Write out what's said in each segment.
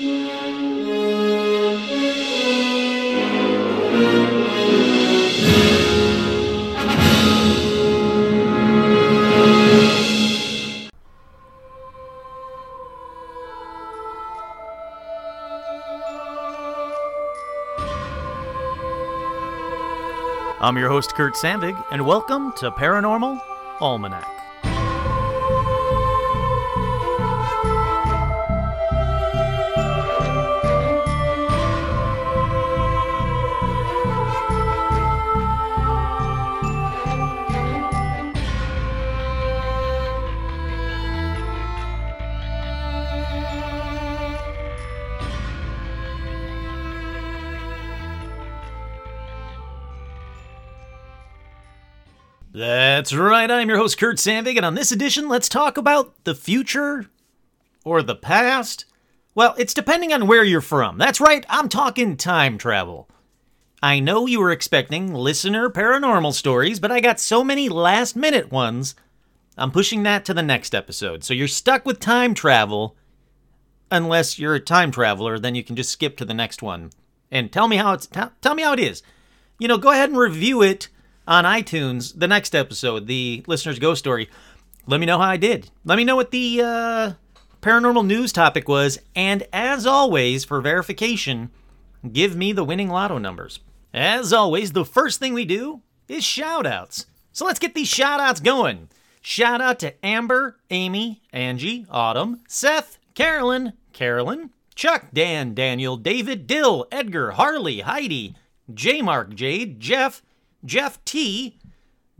I'm your host, Kurt Sandvig, and welcome to Paranormal Almanac. That's right, I'm your host, Kurt Sandvig, and on this edition, let's talk about the future or the past. Well, it's depending on where you're from. That's right, I'm talking time travel. I know you were expecting listener paranormal stories, but I got so many last minute ones, I'm pushing that to the next episode. So you're stuck with time travel, unless you're a time traveler, then you can just skip to the next one. And tell me how it's tell, tell me how it is. You know, go ahead and review it on iTunes the next episode, the listener's ghost story. Let me know how I did. Let me know what the uh, paranormal news topic was. And as always, for verification, give me the winning lotto numbers. As always, the first thing we do is shout outs. So let's get these shout outs going. Shout out to Amber, Amy, Angie, Autumn, Seth, Carolyn, Carolyn, Chuck, Dan, Daniel, David, Dill, Edgar, Harley, Heidi, J Mark, Jade, Jeff, Jeff T,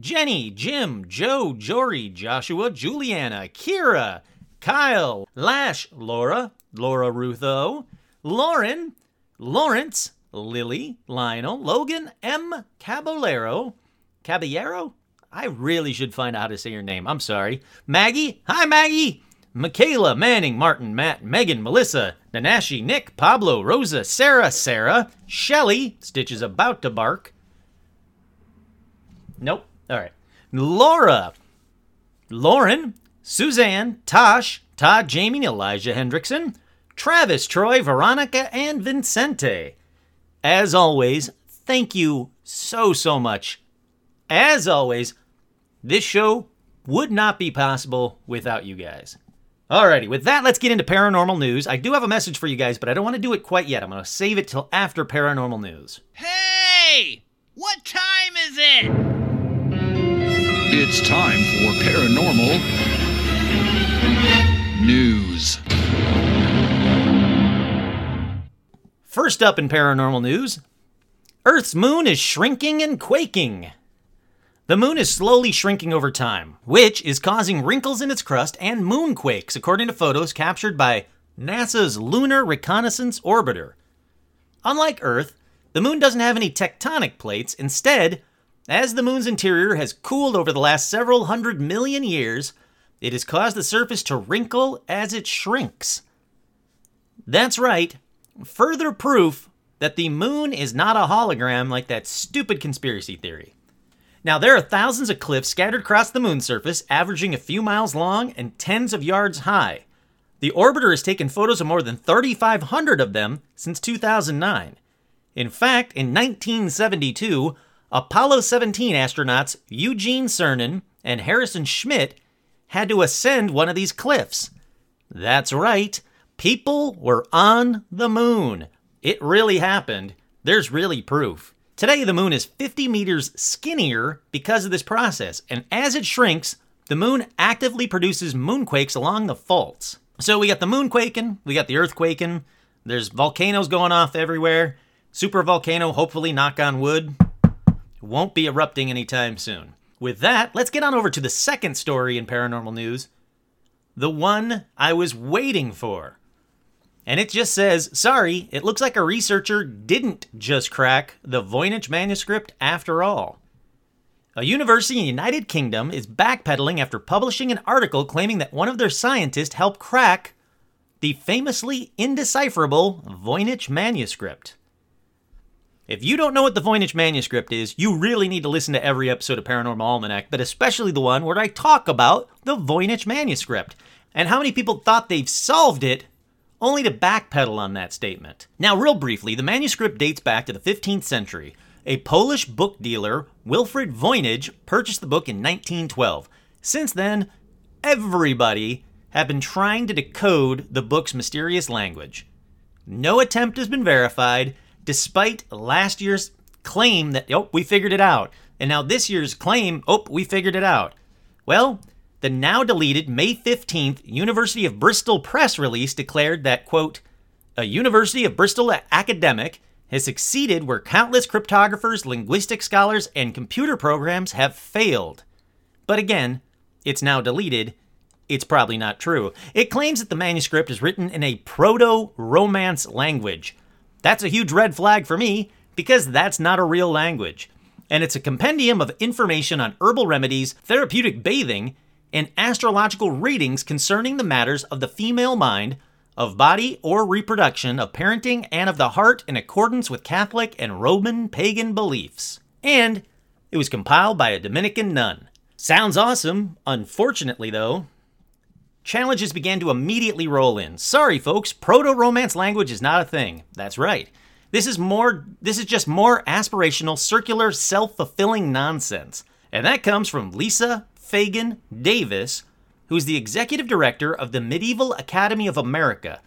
Jenny, Jim, Joe, Jory, Joshua, Juliana, Kira, Kyle, Lash, Laura, Laura Rutho, Lauren, Lawrence, Lily, Lionel, Logan, M. Caballero, Caballero? I really should find out how to say your name. I'm sorry. Maggie? Hi, Maggie! Michaela, Manning, Martin, Matt, Megan, Melissa, Nanashi, Nick, Pablo, Rosa, Sarah, Sarah, Shelly, Stitch is about to bark, Nope. All right. Laura, Lauren, Suzanne, Tosh, Todd, Jamie, Elijah Hendrickson, Travis, Troy, Veronica, and Vincente. As always, thank you so, so much. As always, this show would not be possible without you guys. Alrighty, with that, let's get into paranormal news. I do have a message for you guys, but I don't want to do it quite yet. I'm going to save it till after paranormal news. Hey! What time is it? It's time for paranormal news. First up in paranormal news Earth's moon is shrinking and quaking. The moon is slowly shrinking over time, which is causing wrinkles in its crust and moonquakes, according to photos captured by NASA's Lunar Reconnaissance Orbiter. Unlike Earth, the moon doesn't have any tectonic plates. Instead, as the moon's interior has cooled over the last several hundred million years, it has caused the surface to wrinkle as it shrinks. That's right, further proof that the moon is not a hologram like that stupid conspiracy theory. Now, there are thousands of cliffs scattered across the moon's surface, averaging a few miles long and tens of yards high. The orbiter has taken photos of more than 3,500 of them since 2009. In fact, in 1972, Apollo 17 astronauts Eugene Cernan and Harrison Schmitt had to ascend one of these cliffs. That's right, people were on the moon. It really happened. There's really proof. Today, the moon is 50 meters skinnier because of this process, and as it shrinks, the moon actively produces moonquakes along the faults. So we got the moon quaking, we got the earth quaking, there's volcanoes going off everywhere. Super volcano, hopefully, knock on wood, won't be erupting anytime soon. With that, let's get on over to the second story in paranormal news. The one I was waiting for. And it just says, sorry, it looks like a researcher didn't just crack the Voynich manuscript after all. A university in the United Kingdom is backpedaling after publishing an article claiming that one of their scientists helped crack the famously indecipherable Voynich manuscript. If you don't know what the Voynich manuscript is, you really need to listen to every episode of Paranormal Almanac, but especially the one where I talk about the Voynich manuscript and how many people thought they've solved it only to backpedal on that statement. Now, real briefly, the manuscript dates back to the 15th century. A Polish book dealer, Wilfrid Voynich, purchased the book in 1912. Since then, everybody have been trying to decode the book's mysterious language. No attempt has been verified, despite last year's claim that, oh, we figured it out. And now this year's claim, oh, we figured it out. Well, the now deleted May 15th University of Bristol press release declared that, quote, a University of Bristol academic has succeeded where countless cryptographers, linguistic scholars, and computer programs have failed. But again, it's now deleted. It's probably not true. It claims that the manuscript is written in a proto Romance language. That's a huge red flag for me because that's not a real language. And it's a compendium of information on herbal remedies, therapeutic bathing, and astrological readings concerning the matters of the female mind, of body or reproduction, of parenting, and of the heart in accordance with Catholic and Roman pagan beliefs. And it was compiled by a Dominican nun. Sounds awesome. Unfortunately, though, challenges began to immediately roll in. Sorry, folks, proto Romance language is not a thing. That's right. This is more this is just more aspirational, circular, self-fulfilling nonsense. And that comes from Lisa Fagan Davis, who's the executive director of the Medieval Academy of America.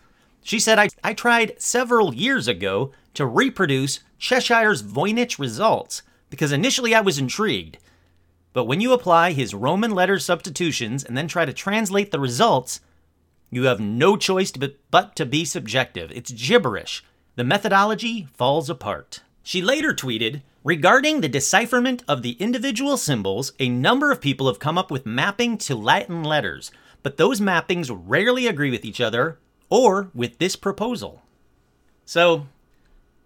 She said, I, I tried several years ago to reproduce Cheshire's Voynich results because initially I was intrigued. But when you apply his Roman letter substitutions and then try to translate the results, you have no choice but to be subjective. It's gibberish. The methodology falls apart. She later tweeted, Regarding the decipherment of the individual symbols, a number of people have come up with mapping to Latin letters, but those mappings rarely agree with each other or with this proposal. So,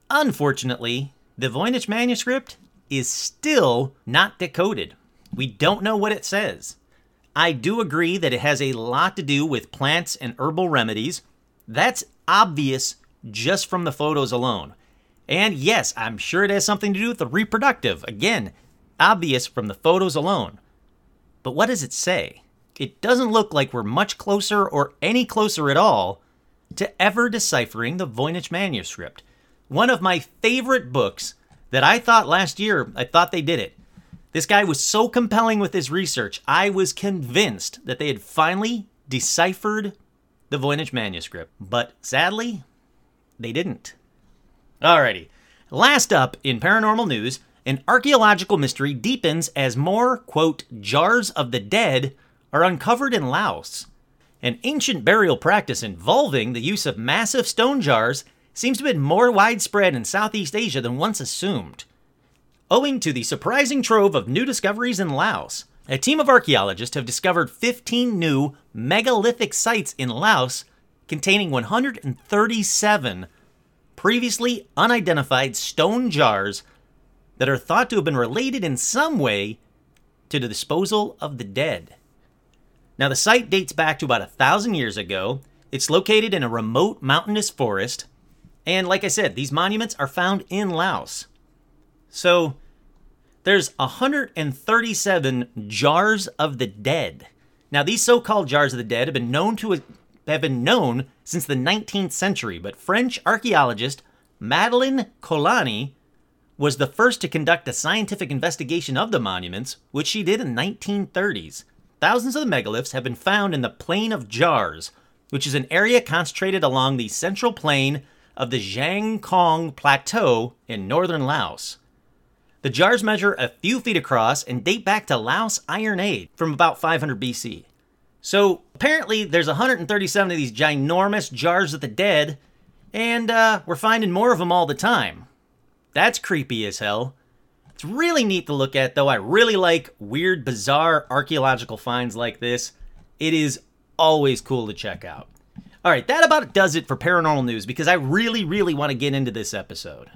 unfortunately, the Voynich manuscript is still not decoded. We don't know what it says. I do agree that it has a lot to do with plants and herbal remedies. That's obvious just from the photos alone. And yes, I'm sure it has something to do with the reproductive. Again, obvious from the photos alone. But what does it say? It doesn't look like we're much closer or any closer at all to ever deciphering the Voynich manuscript. One of my favorite books that I thought last year, I thought they did it. This guy was so compelling with his research, I was convinced that they had finally deciphered the Voynich manuscript. But sadly, they didn't. Alrighty. Last up in paranormal news, an archaeological mystery deepens as more, quote, jars of the dead are uncovered in Laos. An ancient burial practice involving the use of massive stone jars seems to have been more widespread in Southeast Asia than once assumed. Owing to the surprising trove of new discoveries in Laos, a team of archaeologists have discovered 15 new megalithic sites in Laos containing 137 previously unidentified stone jars that are thought to have been related in some way to the disposal of the dead. Now, the site dates back to about a thousand years ago. It's located in a remote mountainous forest. And like I said, these monuments are found in Laos. So, there's 137 jars of the dead. Now, these so called jars of the dead have been known to have been known since the 19th century, but French archaeologist Madeleine Colani was the first to conduct a scientific investigation of the monuments, which she did in the 1930s. Thousands of the megaliths have been found in the Plain of Jars, which is an area concentrated along the central plain of the Kong Plateau in northern Laos. The jars measure a few feet across and date back to Laos Iron Age from about 500 BC. So apparently, there's 137 of these ginormous jars of the dead, and uh, we're finding more of them all the time. That's creepy as hell. It's really neat to look at, though. I really like weird, bizarre archaeological finds like this. It is always cool to check out. All right, that about does it for paranormal news because I really, really want to get into this episode.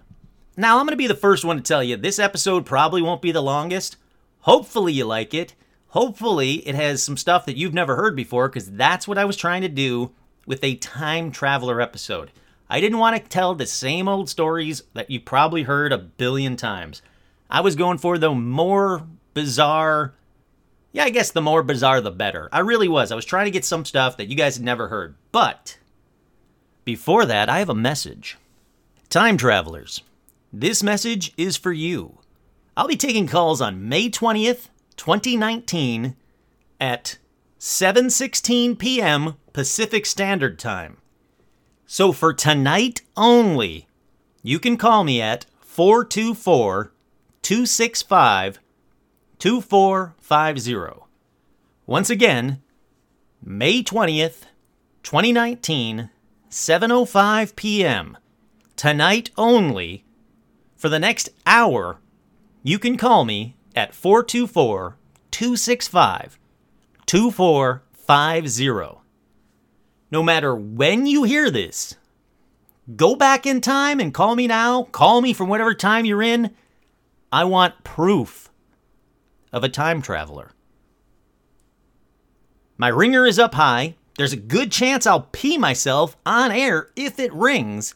Now, I'm going to be the first one to tell you this episode probably won't be the longest. Hopefully, you like it. Hopefully, it has some stuff that you've never heard before because that's what I was trying to do with a time traveler episode. I didn't want to tell the same old stories that you probably heard a billion times. I was going for the more bizarre. Yeah, I guess the more bizarre, the better. I really was. I was trying to get some stuff that you guys had never heard. But before that, I have a message. Time travelers, this message is for you. I'll be taking calls on May 20th, 2019 at 7:16 p.m. Pacific Standard Time. So for tonight only, you can call me at 424 265 2450. Once again, May 20th, 2019, 7:05 p.m. Tonight only. For the next hour, you can call me at 424 265 2450. No matter when you hear this, go back in time and call me now. Call me from whatever time you're in. I want proof of a time traveler. My ringer is up high. There's a good chance I'll pee myself on air if it rings.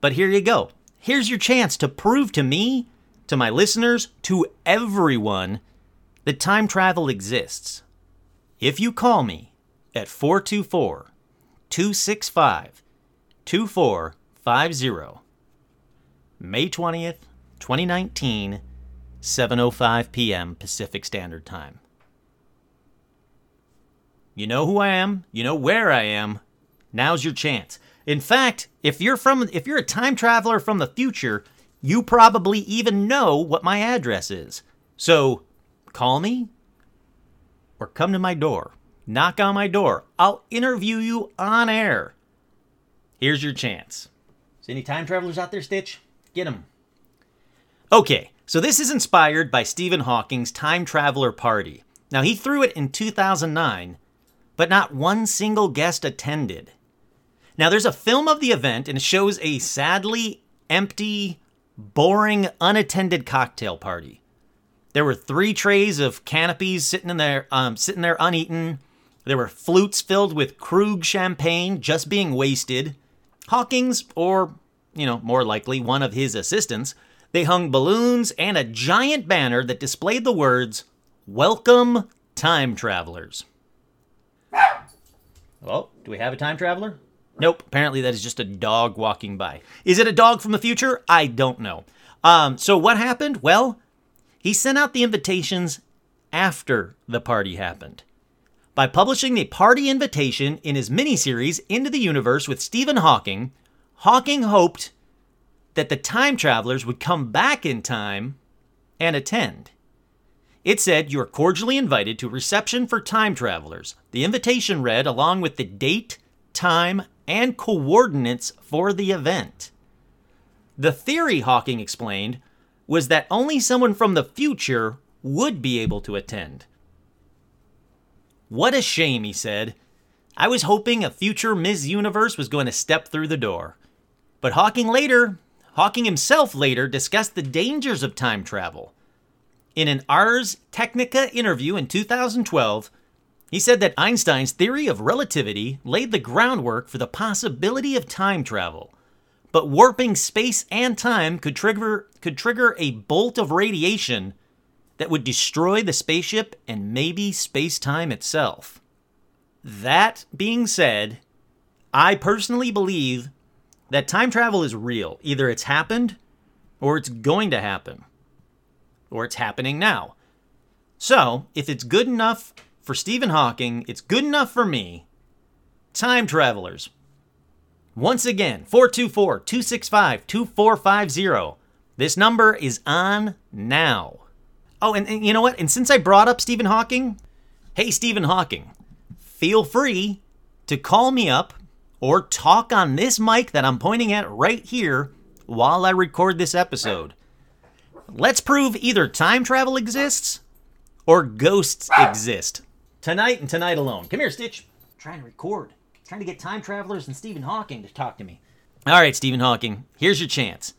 But here you go. Here's your chance to prove to me, to my listeners, to everyone that time travel exists. If you call me at 424 265 2450, May 20th, 2019, 7:05 p.m. Pacific Standard Time. You know who I am, you know where I am. Now's your chance. In fact, if you're from if you're a time traveler from the future, you probably even know what my address is. So, call me or come to my door. Knock on my door. I'll interview you on air. Here's your chance. See any time travelers out there, Stitch? Get them. Okay, so this is inspired by Stephen Hawking's Time Traveler Party. Now, he threw it in 2009, but not one single guest attended. Now, there's a film of the event, and it shows a sadly empty, boring, unattended cocktail party. There were three trays of canopies sitting in there, um, sitting there uneaten. There were flutes filled with Krug champagne just being wasted. Hawkins, or you know, more likely one of his assistants, they hung balloons and a giant banner that displayed the words "Welcome, Time Travelers." Well, do we have a time traveler? Nope. Apparently, that is just a dog walking by. Is it a dog from the future? I don't know. Um, so what happened? Well, he sent out the invitations after the party happened. By publishing the party invitation in his miniseries Into the Universe with Stephen Hawking, Hawking hoped that the time travelers would come back in time and attend. It said, You are cordially invited to a reception for time travelers. The invitation read, along with the date, time, and coordinates for the event. The theory, Hawking explained, was that only someone from the future would be able to attend. What a shame, he said. I was hoping a future Ms. Universe was going to step through the door. But Hawking later, Hawking himself later discussed the dangers of time travel. In an Ars Technica interview in 2012, he said that Einstein's theory of relativity laid the groundwork for the possibility of time travel. But warping space and time could trigger could trigger a bolt of radiation that would destroy the spaceship and maybe space-time itself. That being said, I personally believe that time travel is real. Either it's happened or it's going to happen or it's happening now. So, if it's good enough for Stephen Hawking, it's good enough for me. Time travelers. Once again, 424 265 2450. This number is on now. Oh, and, and, you know what? And since I brought up Stephen Hawking, hey, Stephen Hawking, feel free to call me up or talk on this mic that I'm pointing at right here while I record this episode. Let's prove either time travel exists or ghosts exist. Tonight and tonight alone. Come here, Stitch. I'm trying to record. I'm trying to get time travelers and Stephen Hawking to talk to me. All right, Stephen Hawking, here's your chance.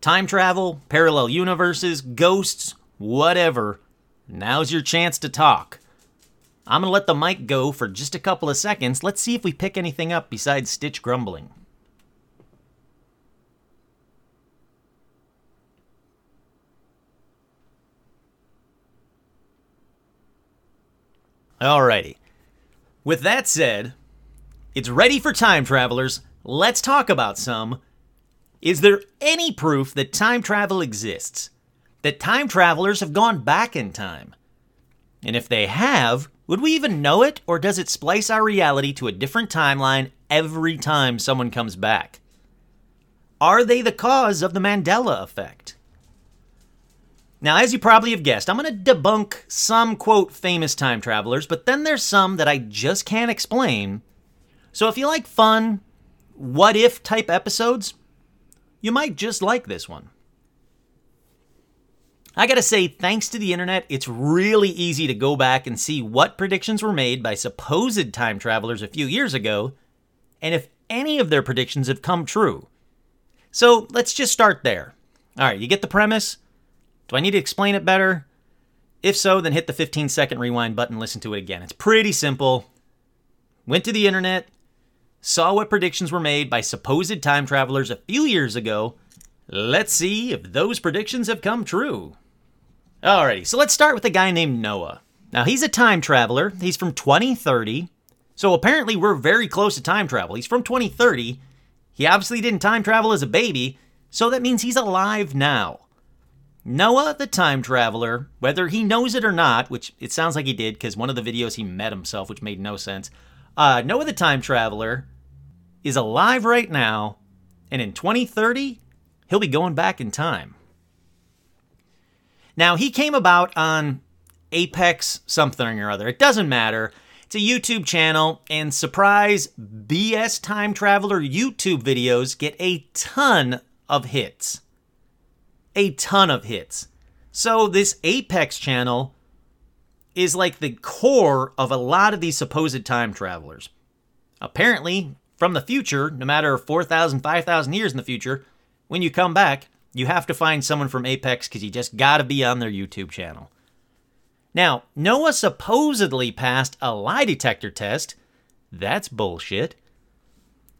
Time travel, parallel universes, ghosts, whatever. Now's your chance to talk. I'm going to let the mic go for just a couple of seconds. Let's see if we pick anything up besides Stitch grumbling. Alrighty. With that said, it's ready for time travelers. let's talk about some. Is there any proof that time travel exists? That time travelers have gone back in time? And if they have, would we even know it, or does it splice our reality to a different timeline every time someone comes back? Are they the cause of the Mandela effect? Now, as you probably have guessed, I'm going to debunk some, quote, famous time travelers, but then there's some that I just can't explain. So if you like fun, what if type episodes, you might just like this one. I gotta say, thanks to the internet, it's really easy to go back and see what predictions were made by supposed time travelers a few years ago, and if any of their predictions have come true. So let's just start there. All right, you get the premise? Do I need to explain it better? If so, then hit the 15 second rewind button, listen to it again. It's pretty simple. Went to the internet, saw what predictions were made by supposed time travelers a few years ago. Let's see if those predictions have come true. Alrighty, so let's start with a guy named Noah. Now, he's a time traveler. He's from 2030. So apparently, we're very close to time travel. He's from 2030. He obviously didn't time travel as a baby, so that means he's alive now. Noah, the time traveler, whether he knows it or not, which it sounds like he did because one of the videos he met himself, which made no sense. Uh, Noah, the time traveler, is alive right now, and in 2030, he'll be going back in time. Now, he came about on Apex something or other. It doesn't matter. It's a YouTube channel, and surprise, BS Time Traveler YouTube videos get a ton of hits. A ton of hits. So, this Apex channel is like the core of a lot of these supposed time travelers. Apparently, from the future, no matter 4,000, 5,000 years in the future, when you come back, you have to find someone from Apex because you just gotta be on their YouTube channel. Now, Noah supposedly passed a lie detector test. That's bullshit.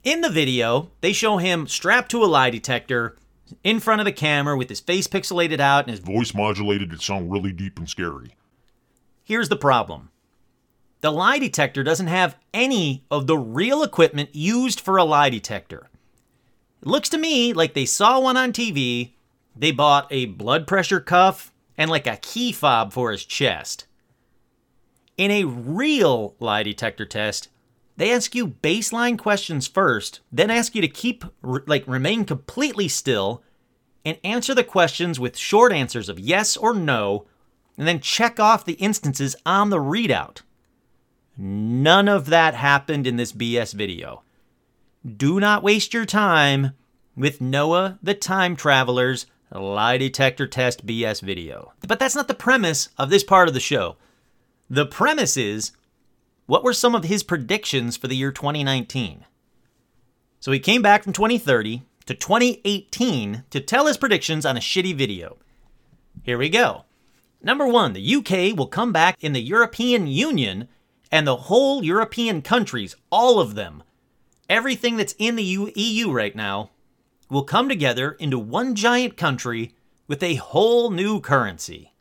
In the video, they show him strapped to a lie detector in front of the camera with his face pixelated out and his voice modulated to sound really deep and scary. Here's the problem the lie detector doesn't have any of the real equipment used for a lie detector. It looks to me like they saw one on TV, they bought a blood pressure cuff, and like a key fob for his chest. In a real lie detector test, they ask you baseline questions first, then ask you to keep, like, remain completely still and answer the questions with short answers of yes or no, and then check off the instances on the readout. None of that happened in this BS video. Do not waste your time with Noah the Time Traveler's lie detector test BS video. But that's not the premise of this part of the show. The premise is what were some of his predictions for the year 2019? So he came back from 2030 to 2018 to tell his predictions on a shitty video. Here we go. Number one, the UK will come back in the European Union and the whole European countries, all of them, everything that's in the EU right now, will come together into one giant country with a whole new currency.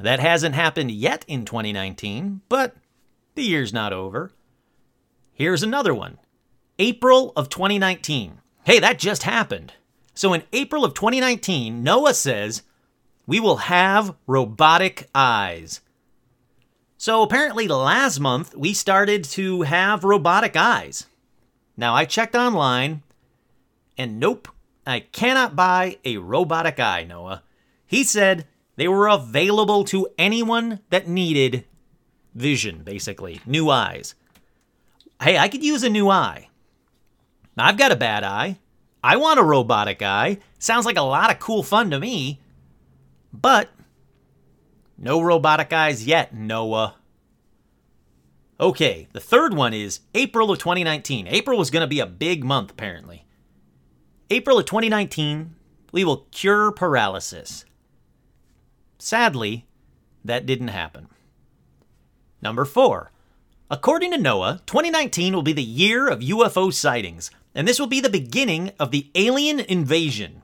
That hasn't happened yet in 2019, but the year's not over. Here's another one April of 2019. Hey, that just happened. So in April of 2019, Noah says we will have robotic eyes. So apparently last month we started to have robotic eyes. Now I checked online and nope, I cannot buy a robotic eye, Noah. He said they were available to anyone that needed vision, basically, new eyes. Hey, I could use a new eye. I've got a bad eye. I want a robotic eye. Sounds like a lot of cool fun to me. But no robotic eyes yet, Noah. Okay, the third one is April of 2019. April was going to be a big month, apparently. April of 2019, we will cure paralysis. Sadly, that didn't happen. Number four, according to Noah, 2019 will be the year of UFO sightings, and this will be the beginning of the alien invasion.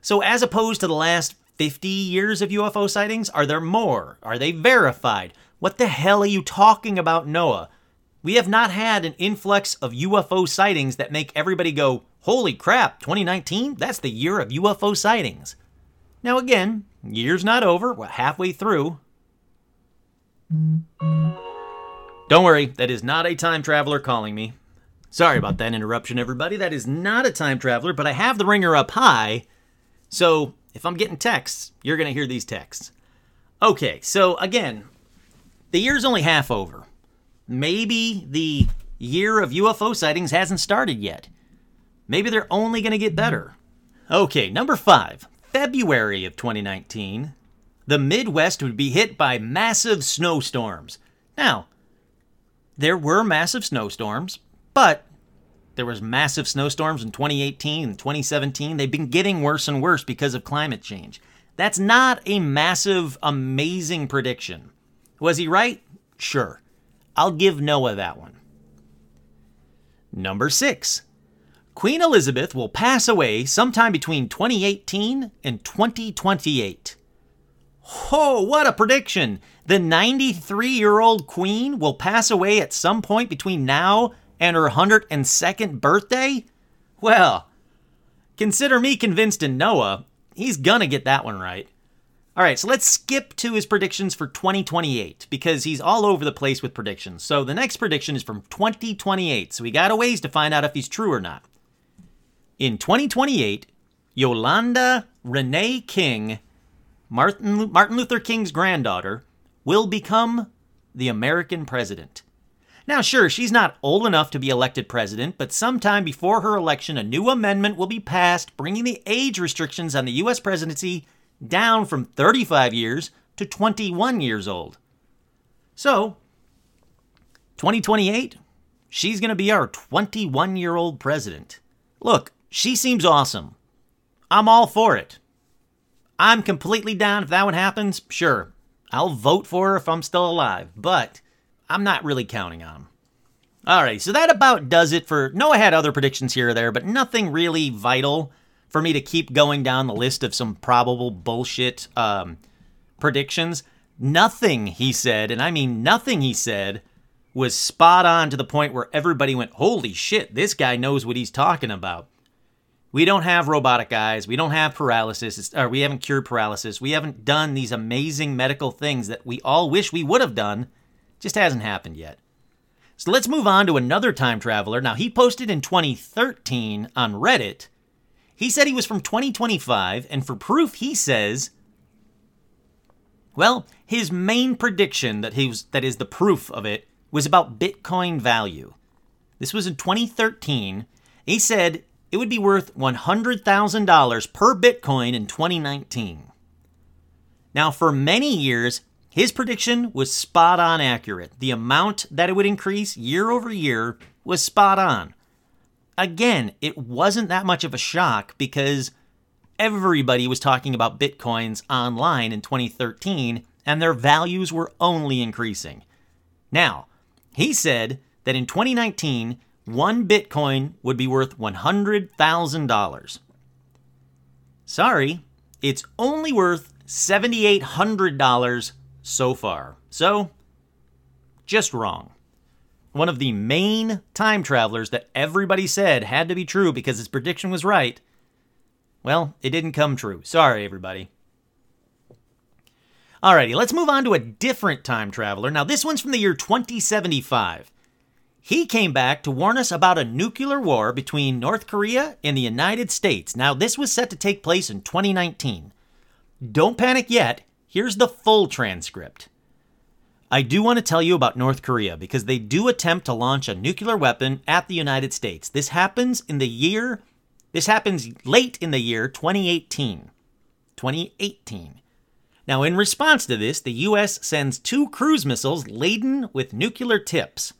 So, as opposed to the last 50 years of UFO sightings, are there more? Are they verified? What the hell are you talking about, Noah? We have not had an influx of UFO sightings that make everybody go, holy crap, 2019? That's the year of UFO sightings. Now, again, year's not over, we're halfway through. Don't worry, that is not a time traveler calling me. Sorry about that interruption, everybody. That is not a time traveler, but I have the ringer up high. So if I'm getting texts, you're going to hear these texts. Okay, so again, the year's only half over. Maybe the year of UFO sightings hasn't started yet. Maybe they're only going to get better. Okay, number five, February of 2019, the Midwest would be hit by massive snowstorms. Now, there were massive snowstorms, but there was massive snowstorms in 2018 and 2017. They've been getting worse and worse because of climate change. That's not a massive, amazing prediction. Was he right? Sure. I'll give Noah that one. Number six. Queen Elizabeth will pass away sometime between 2018 and 2028. Oh, what a prediction! The 93 year old Queen will pass away at some point between now and her 102nd birthday? Well, consider me convinced in Noah. He's gonna get that one right. All right, so let's skip to his predictions for 2028 because he's all over the place with predictions. So the next prediction is from 2028. So we got a ways to find out if he's true or not. In 2028, Yolanda Renee King, Martin, Martin Luther King's granddaughter, will become the American president. Now, sure, she's not old enough to be elected president, but sometime before her election, a new amendment will be passed bringing the age restrictions on the U.S. presidency down from 35 years to 21 years old. So, 2028, she's going to be our 21 year old president. Look, she seems awesome. I'm all for it. I'm completely down if that one happens. Sure, I'll vote for her if I'm still alive, but I'm not really counting on. All right, so that about does it for. Noah had other predictions here or there, but nothing really vital for me to keep going down the list of some probable bullshit um, predictions. Nothing he said, and I mean nothing he said, was spot on to the point where everybody went, Holy shit, this guy knows what he's talking about. We don't have robotic eyes. We don't have paralysis, or we haven't cured paralysis. We haven't done these amazing medical things that we all wish we would have done. Just hasn't happened yet. So let's move on to another time traveler. Now, he posted in 2013 on Reddit he said he was from 2025, and for proof, he says, well, his main prediction that he was that is the proof of it was about Bitcoin value. This was in 2013. He said it would be worth $100,000 per Bitcoin in 2019. Now, for many years, his prediction was spot on accurate. The amount that it would increase year over year was spot on again, it wasn't that much of a shock because everybody was talking about Bitcoins online in 2013 and their values were only increasing. Now, he said that in 2019, one Bitcoin would be worth $100,000. Sorry, it's only worth $7,800 so far. So, just wrong one of the main time travelers that everybody said had to be true because his prediction was right, well, it didn't come true. Sorry, everybody. Alrighty, let's move on to a different time traveler. Now, this one's from the year 2075. He came back to warn us about a nuclear war between North Korea and the United States. Now, this was set to take place in 2019. Don't panic yet. Here's the full transcript. I do want to tell you about North Korea because they do attempt to launch a nuclear weapon at the United States. This happens in the year, this happens late in the year 2018. 2018. Now, in response to this, the US sends two cruise missiles laden with nuclear tips.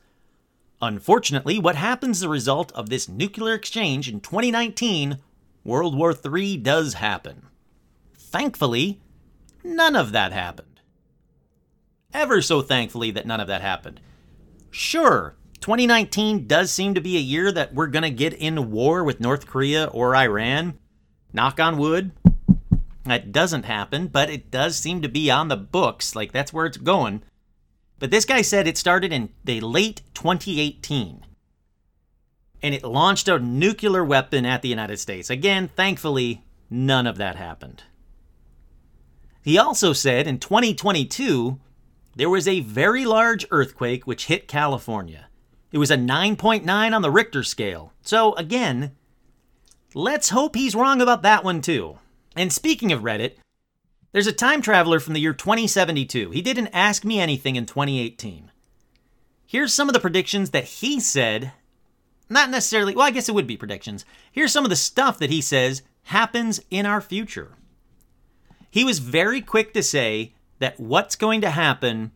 Unfortunately, what happens as a result of this nuclear exchange in 2019, World War III does happen. Thankfully, none of that happened ever so thankfully that none of that happened. Sure, 2019 does seem to be a year that we're going to get in war with North Korea or Iran. Knock on wood. That doesn't happen, but it does seem to be on the books. Like, that's where it's going. But this guy said it started in the late 2018 and it launched a nuclear weapon at the United States. Again, thankfully, none of that happened. He also said in 2022 there was a very large earthquake which hit California. It was a 9.9 on the Richter scale. So, again, let's hope he's wrong about that one too. And speaking of Reddit, there's a time traveler from the year 2072. He didn't ask me anything in 2018. Here's some of the predictions that he said. Not necessarily, well, I guess it would be predictions. Here's some of the stuff that he says happens in our future. He was very quick to say that what's going to happen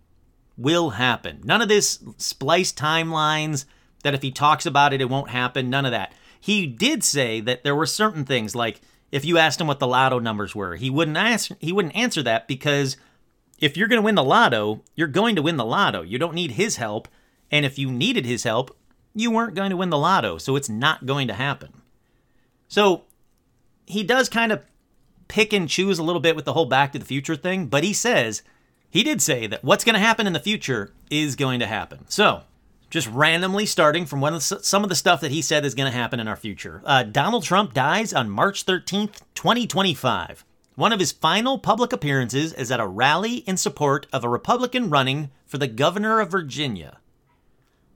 will happen. None of this spliced timelines that if he talks about it, it won't happen. None of that. He did say that there were certain things like if you asked him what the lotto numbers were, he wouldn't ask he wouldn't answer that because if you're going to win the lotto, you're going to win the lotto. You don't need his help, and if you needed his help, you weren't going to win the lotto, so it's not going to happen. So, he does kind of pick and choose a little bit with the whole back to the future thing, but he says he did say that what's going to happen in the future is going to happen. So, just randomly starting from of the, some of the stuff that he said is going to happen in our future. Uh, Donald Trump dies on March 13th, 2025. One of his final public appearances is at a rally in support of a Republican running for the governor of Virginia.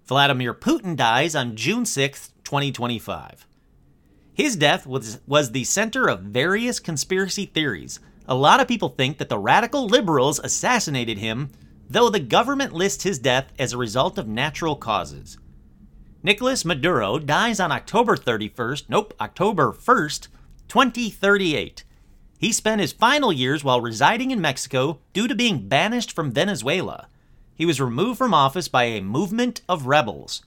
Vladimir Putin dies on June 6th, 2025. His death was, was the center of various conspiracy theories. A lot of people think that the radical liberals assassinated him though the government lists his death as a result of natural causes. Nicolas Maduro dies on October 31st, nope, October 1st, 2038. He spent his final years while residing in Mexico due to being banished from Venezuela. He was removed from office by a movement of rebels.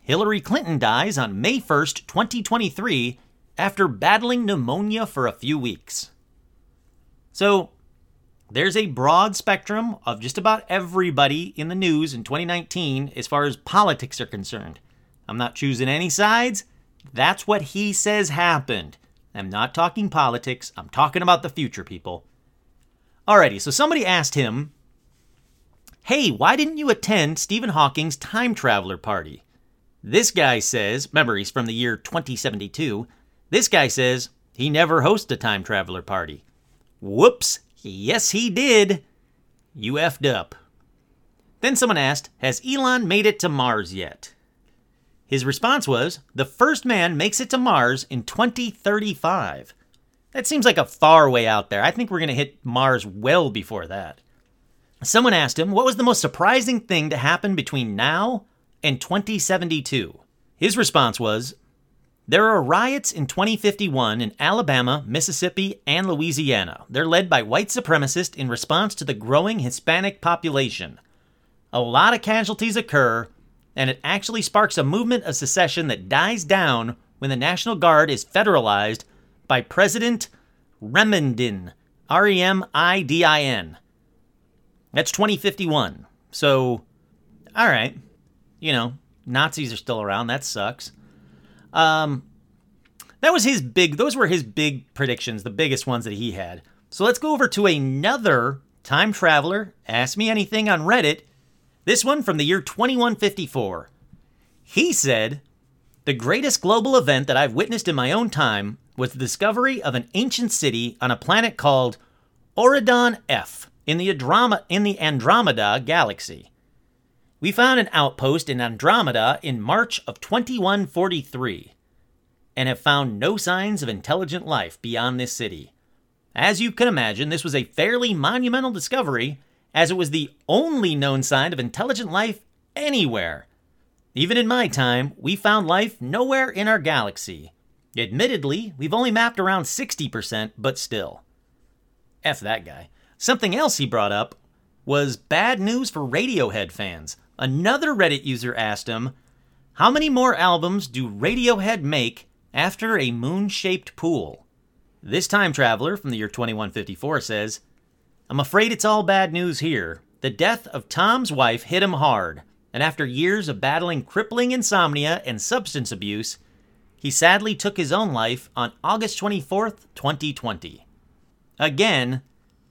Hillary Clinton dies on May 1st, 2023, after battling pneumonia for a few weeks. So, there's a broad spectrum of just about everybody in the news in 2019 as far as politics are concerned. I'm not choosing any sides. That's what he says happened. I'm not talking politics, I'm talking about the future, people. Alrighty, so somebody asked him, Hey, why didn't you attend Stephen Hawking's time traveler party? This guy says, remember, he's from the year 2072. This guy says he never hosted a time traveler party. Whoops, Yes, he did. You effed up. Then someone asked, Has Elon made it to Mars yet? His response was, The first man makes it to Mars in 2035. That seems like a far way out there. I think we're going to hit Mars well before that. Someone asked him, What was the most surprising thing to happen between now and 2072? His response was, there are riots in 2051 in Alabama, Mississippi, and Louisiana. They're led by white supremacists in response to the growing Hispanic population. A lot of casualties occur, and it actually sparks a movement of secession that dies down when the National Guard is federalized by President Remindin, R E M I D I N. That's 2051. So, all right, you know, Nazis are still around. That sucks. Um, that was his big. Those were his big predictions, the biggest ones that he had. So let's go over to another time traveler. Ask me anything on Reddit. This one from the year 2154. He said, "The greatest global event that I've witnessed in my own time was the discovery of an ancient city on a planet called Auridon F in the in the Andromeda galaxy. We found an outpost in Andromeda in March of 2143 and have found no signs of intelligent life beyond this city. As you can imagine, this was a fairly monumental discovery, as it was the only known sign of intelligent life anywhere. Even in my time, we found life nowhere in our galaxy. Admittedly, we've only mapped around 60%, but still. F that guy. Something else he brought up was bad news for Radiohead fans. Another Reddit user asked him, How many more albums do Radiohead make after a moon shaped pool? This time traveler from the year 2154 says, I'm afraid it's all bad news here. The death of Tom's wife hit him hard, and after years of battling crippling insomnia and substance abuse, he sadly took his own life on August 24th, 2020. Again,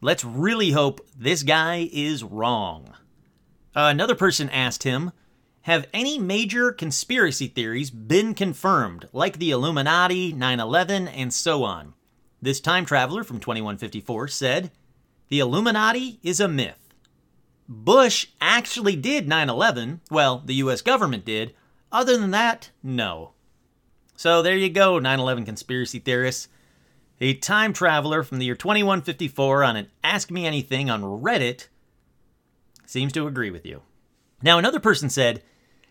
let's really hope this guy is wrong. Uh, another person asked him, Have any major conspiracy theories been confirmed, like the Illuminati, 9 11, and so on? This time traveler from 2154 said, The Illuminati is a myth. Bush actually did 9 11. Well, the US government did. Other than that, no. So there you go, 9 11 conspiracy theorists. A time traveler from the year 2154 on an Ask Me Anything on Reddit seems to agree with you. Now, another person said,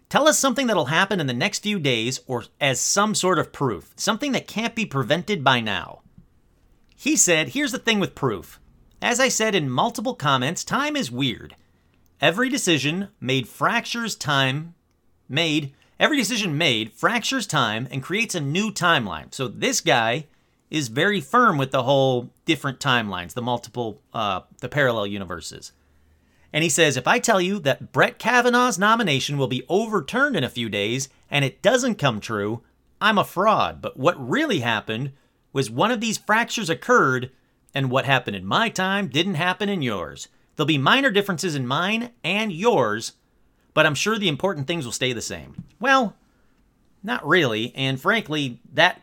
Tell us something that'll happen in the next few days or as some sort of proof, something that can't be prevented by now. He said, Here's the thing with proof. As I said in multiple comments, time is weird. Every decision made fractures time made every decision made fractures time and creates a new timeline. So this guy is very firm with the whole different timelines, the multiple uh, the parallel universes. And he says, if I tell you that Brett Kavanaugh's nomination will be overturned in a few days and it doesn't come true, I'm a fraud. But what really happened was one of these fractures occurred, and what happened in my time didn't happen in yours. There'll be minor differences in mine and yours, but I'm sure the important things will stay the same. Well, not really. And frankly, that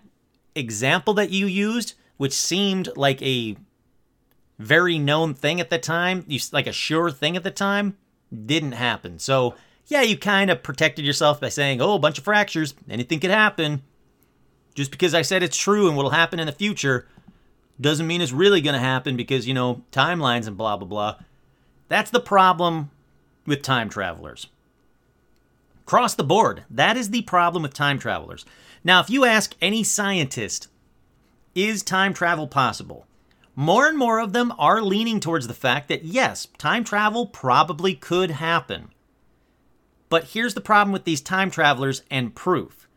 example that you used, which seemed like a very known thing at the time, you like a sure thing at the time, didn't happen. So, yeah, you kind of protected yourself by saying, oh, a bunch of fractures, anything could happen. Just because I said it's true and what'll happen in the future doesn't mean it's really going to happen because, you know, timelines and blah, blah, blah. That's the problem with time travelers. Across the board, that is the problem with time travelers. Now, if you ask any scientist, is time travel possible? More and more of them are leaning towards the fact that yes, time travel probably could happen. But here's the problem with these time travelers and proof.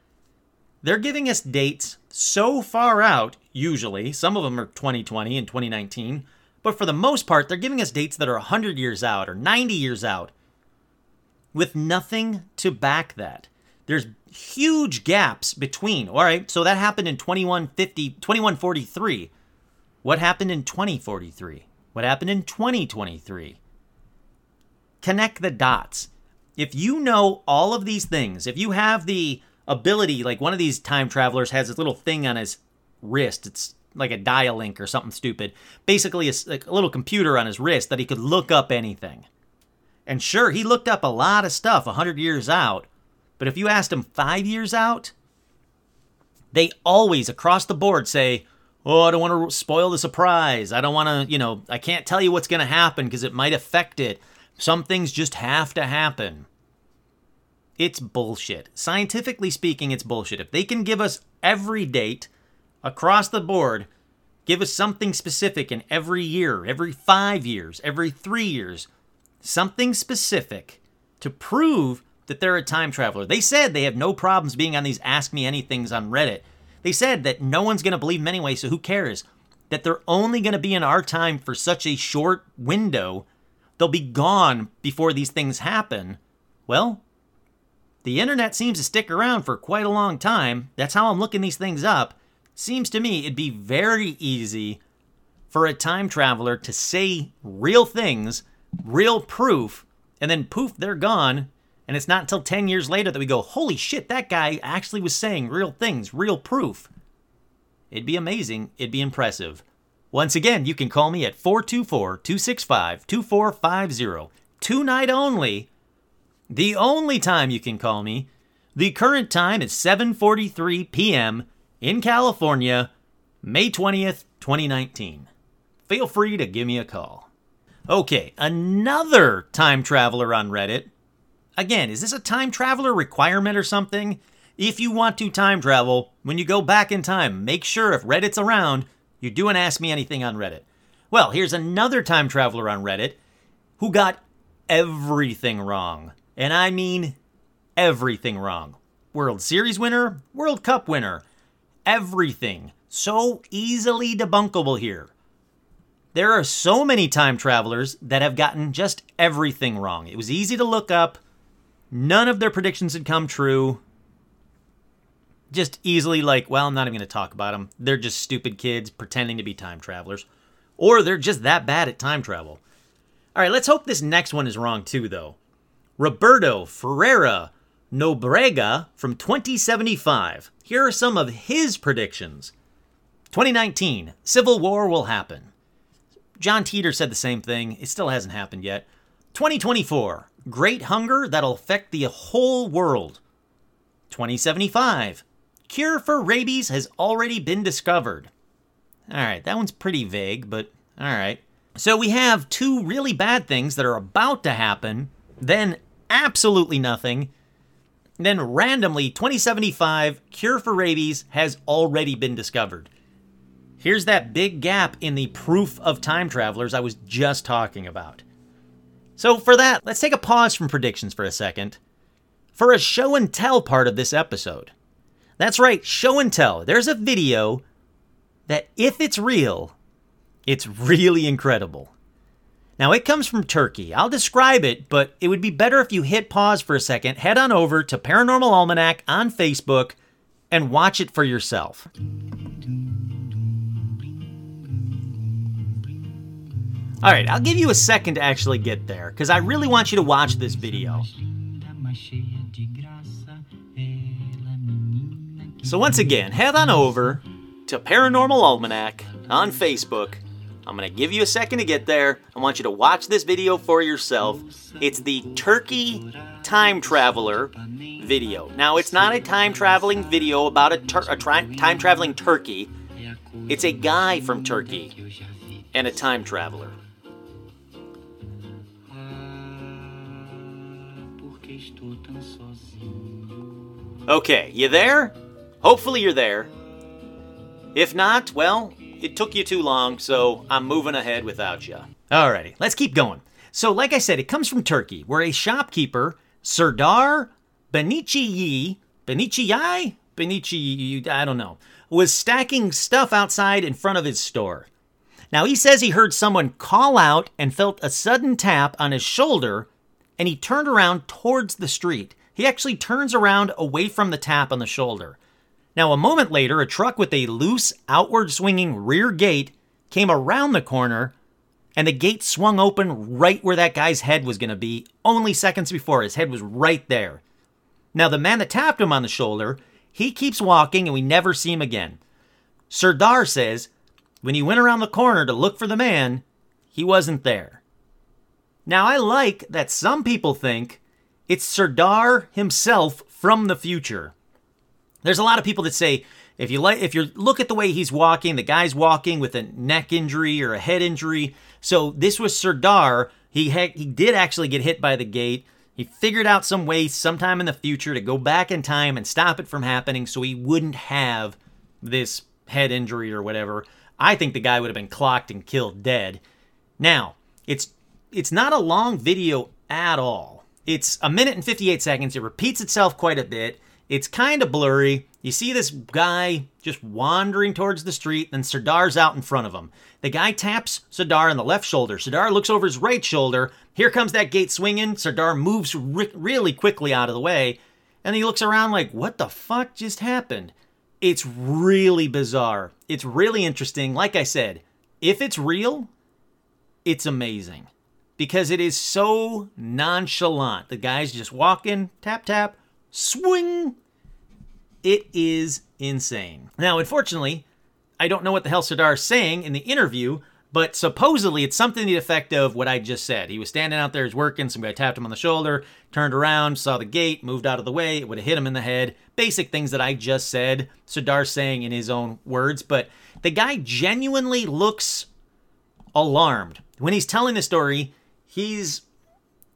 They're giving us dates so far out, usually, some of them are 2020 and 2019, but for the most part, they're giving us dates that are 100 years out or 90 years out with nothing to back that. There's huge gaps between. All right, so that happened in 2150, 2143. What happened in 2043? What happened in 2023? Connect the dots. If you know all of these things, if you have the ability, like one of these time travelers has this little thing on his wrist, it's like a dial link or something stupid. Basically, a, a little computer on his wrist that he could look up anything. And sure, he looked up a lot of stuff 100 years out, but if you asked him five years out, they always, across the board, say, Oh, I don't want to spoil the surprise. I don't want to, you know, I can't tell you what's going to happen because it might affect it. Some things just have to happen. It's bullshit. Scientifically speaking, it's bullshit. If they can give us every date across the board, give us something specific in every year, every five years, every three years, something specific to prove that they're a time traveler. They said they have no problems being on these Ask Me Anythings on Reddit. They said that no one's going to believe them anyway, so who cares? That they're only going to be in our time for such a short window. They'll be gone before these things happen. Well, the internet seems to stick around for quite a long time. That's how I'm looking these things up. Seems to me it'd be very easy for a time traveler to say real things, real proof, and then poof, they're gone. And it's not until 10 years later that we go, holy shit, that guy actually was saying real things, real proof. It'd be amazing. It'd be impressive. Once again, you can call me at 424 265 2450. Tonight only. The only time you can call me. The current time is 7:43 p.m. in California, May 20th, 2019. Feel free to give me a call. Okay, another time traveler on Reddit. Again, is this a time traveler requirement or something? If you want to time travel, when you go back in time, make sure if Reddit's around, you do an Ask Me Anything on Reddit. Well, here's another time traveler on Reddit who got everything wrong. And I mean everything wrong. World Series winner, World Cup winner, everything. So easily debunkable here. There are so many time travelers that have gotten just everything wrong. It was easy to look up. None of their predictions had come true. Just easily, like, well, I'm not even going to talk about them. They're just stupid kids pretending to be time travelers. Or they're just that bad at time travel. All right, let's hope this next one is wrong too, though. Roberto Ferreira Nobrega from 2075. Here are some of his predictions. 2019, Civil War will happen. John Teeter said the same thing. It still hasn't happened yet. 2024, Great Hunger that'll affect the whole world. 2075, Cure for rabies has already been discovered. All right, that one's pretty vague, but all right. So we have two really bad things that are about to happen, then absolutely nothing. Then randomly, 2075, cure for rabies has already been discovered. Here's that big gap in the proof of time travelers I was just talking about. So, for that, let's take a pause from predictions for a second for a show and tell part of this episode. That's right, show and tell. There's a video that, if it's real, it's really incredible. Now, it comes from Turkey. I'll describe it, but it would be better if you hit pause for a second, head on over to Paranormal Almanac on Facebook, and watch it for yourself. All right, I'll give you a second to actually get there, because I really want you to watch this video. So, once again, head on over to Paranormal Almanac on Facebook. I'm going to give you a second to get there. I want you to watch this video for yourself. It's the Turkey Time Traveler video. Now, it's not a time traveling video about a, tur- a time traveling turkey, it's a guy from Turkey and a time traveler. Okay, you there? Hopefully you're there. If not, well, it took you too long, so I'm moving ahead without you. Alrighty, let's keep going. So, like I said, it comes from Turkey, where a shopkeeper, Serdar Benici Benici Benici, I don't know, was stacking stuff outside in front of his store. Now, he says he heard someone call out and felt a sudden tap on his shoulder, and he turned around towards the street. He actually turns around away from the tap on the shoulder. Now, a moment later, a truck with a loose, outward swinging rear gate came around the corner, and the gate swung open right where that guy's head was going to be, only seconds before. His head was right there. Now, the man that tapped him on the shoulder, he keeps walking, and we never see him again. Serdar says when he went around the corner to look for the man, he wasn't there. Now, I like that some people think it's Serdar himself from the future. There's a lot of people that say if you like if you look at the way he's walking, the guy's walking with a neck injury or a head injury. So this was Serdar. He had, he did actually get hit by the gate. He figured out some way sometime in the future to go back in time and stop it from happening so he wouldn't have this head injury or whatever. I think the guy would have been clocked and killed dead. Now, it's it's not a long video at all. It's a minute and 58 seconds. It repeats itself quite a bit. It's kind of blurry. You see this guy just wandering towards the street, then Serdar's out in front of him. The guy taps Serdar on the left shoulder. Serdar looks over his right shoulder. Here comes that gate swinging. Serdar moves re- really quickly out of the way, and he looks around like, what the fuck just happened? It's really bizarre. It's really interesting. Like I said, if it's real, it's amazing because it is so nonchalant. The guy's just walking, tap, tap, swing. It is insane. Now, unfortunately, I don't know what the hell Serdar is saying in the interview, but supposedly it's something to the effect of what I just said. He was standing out there, he's working, some guy tapped him on the shoulder, turned around, saw the gate, moved out of the way, it would have hit him in the head. Basic things that I just said, Serdar's saying in his own words, but the guy genuinely looks alarmed. When he's telling the story, he's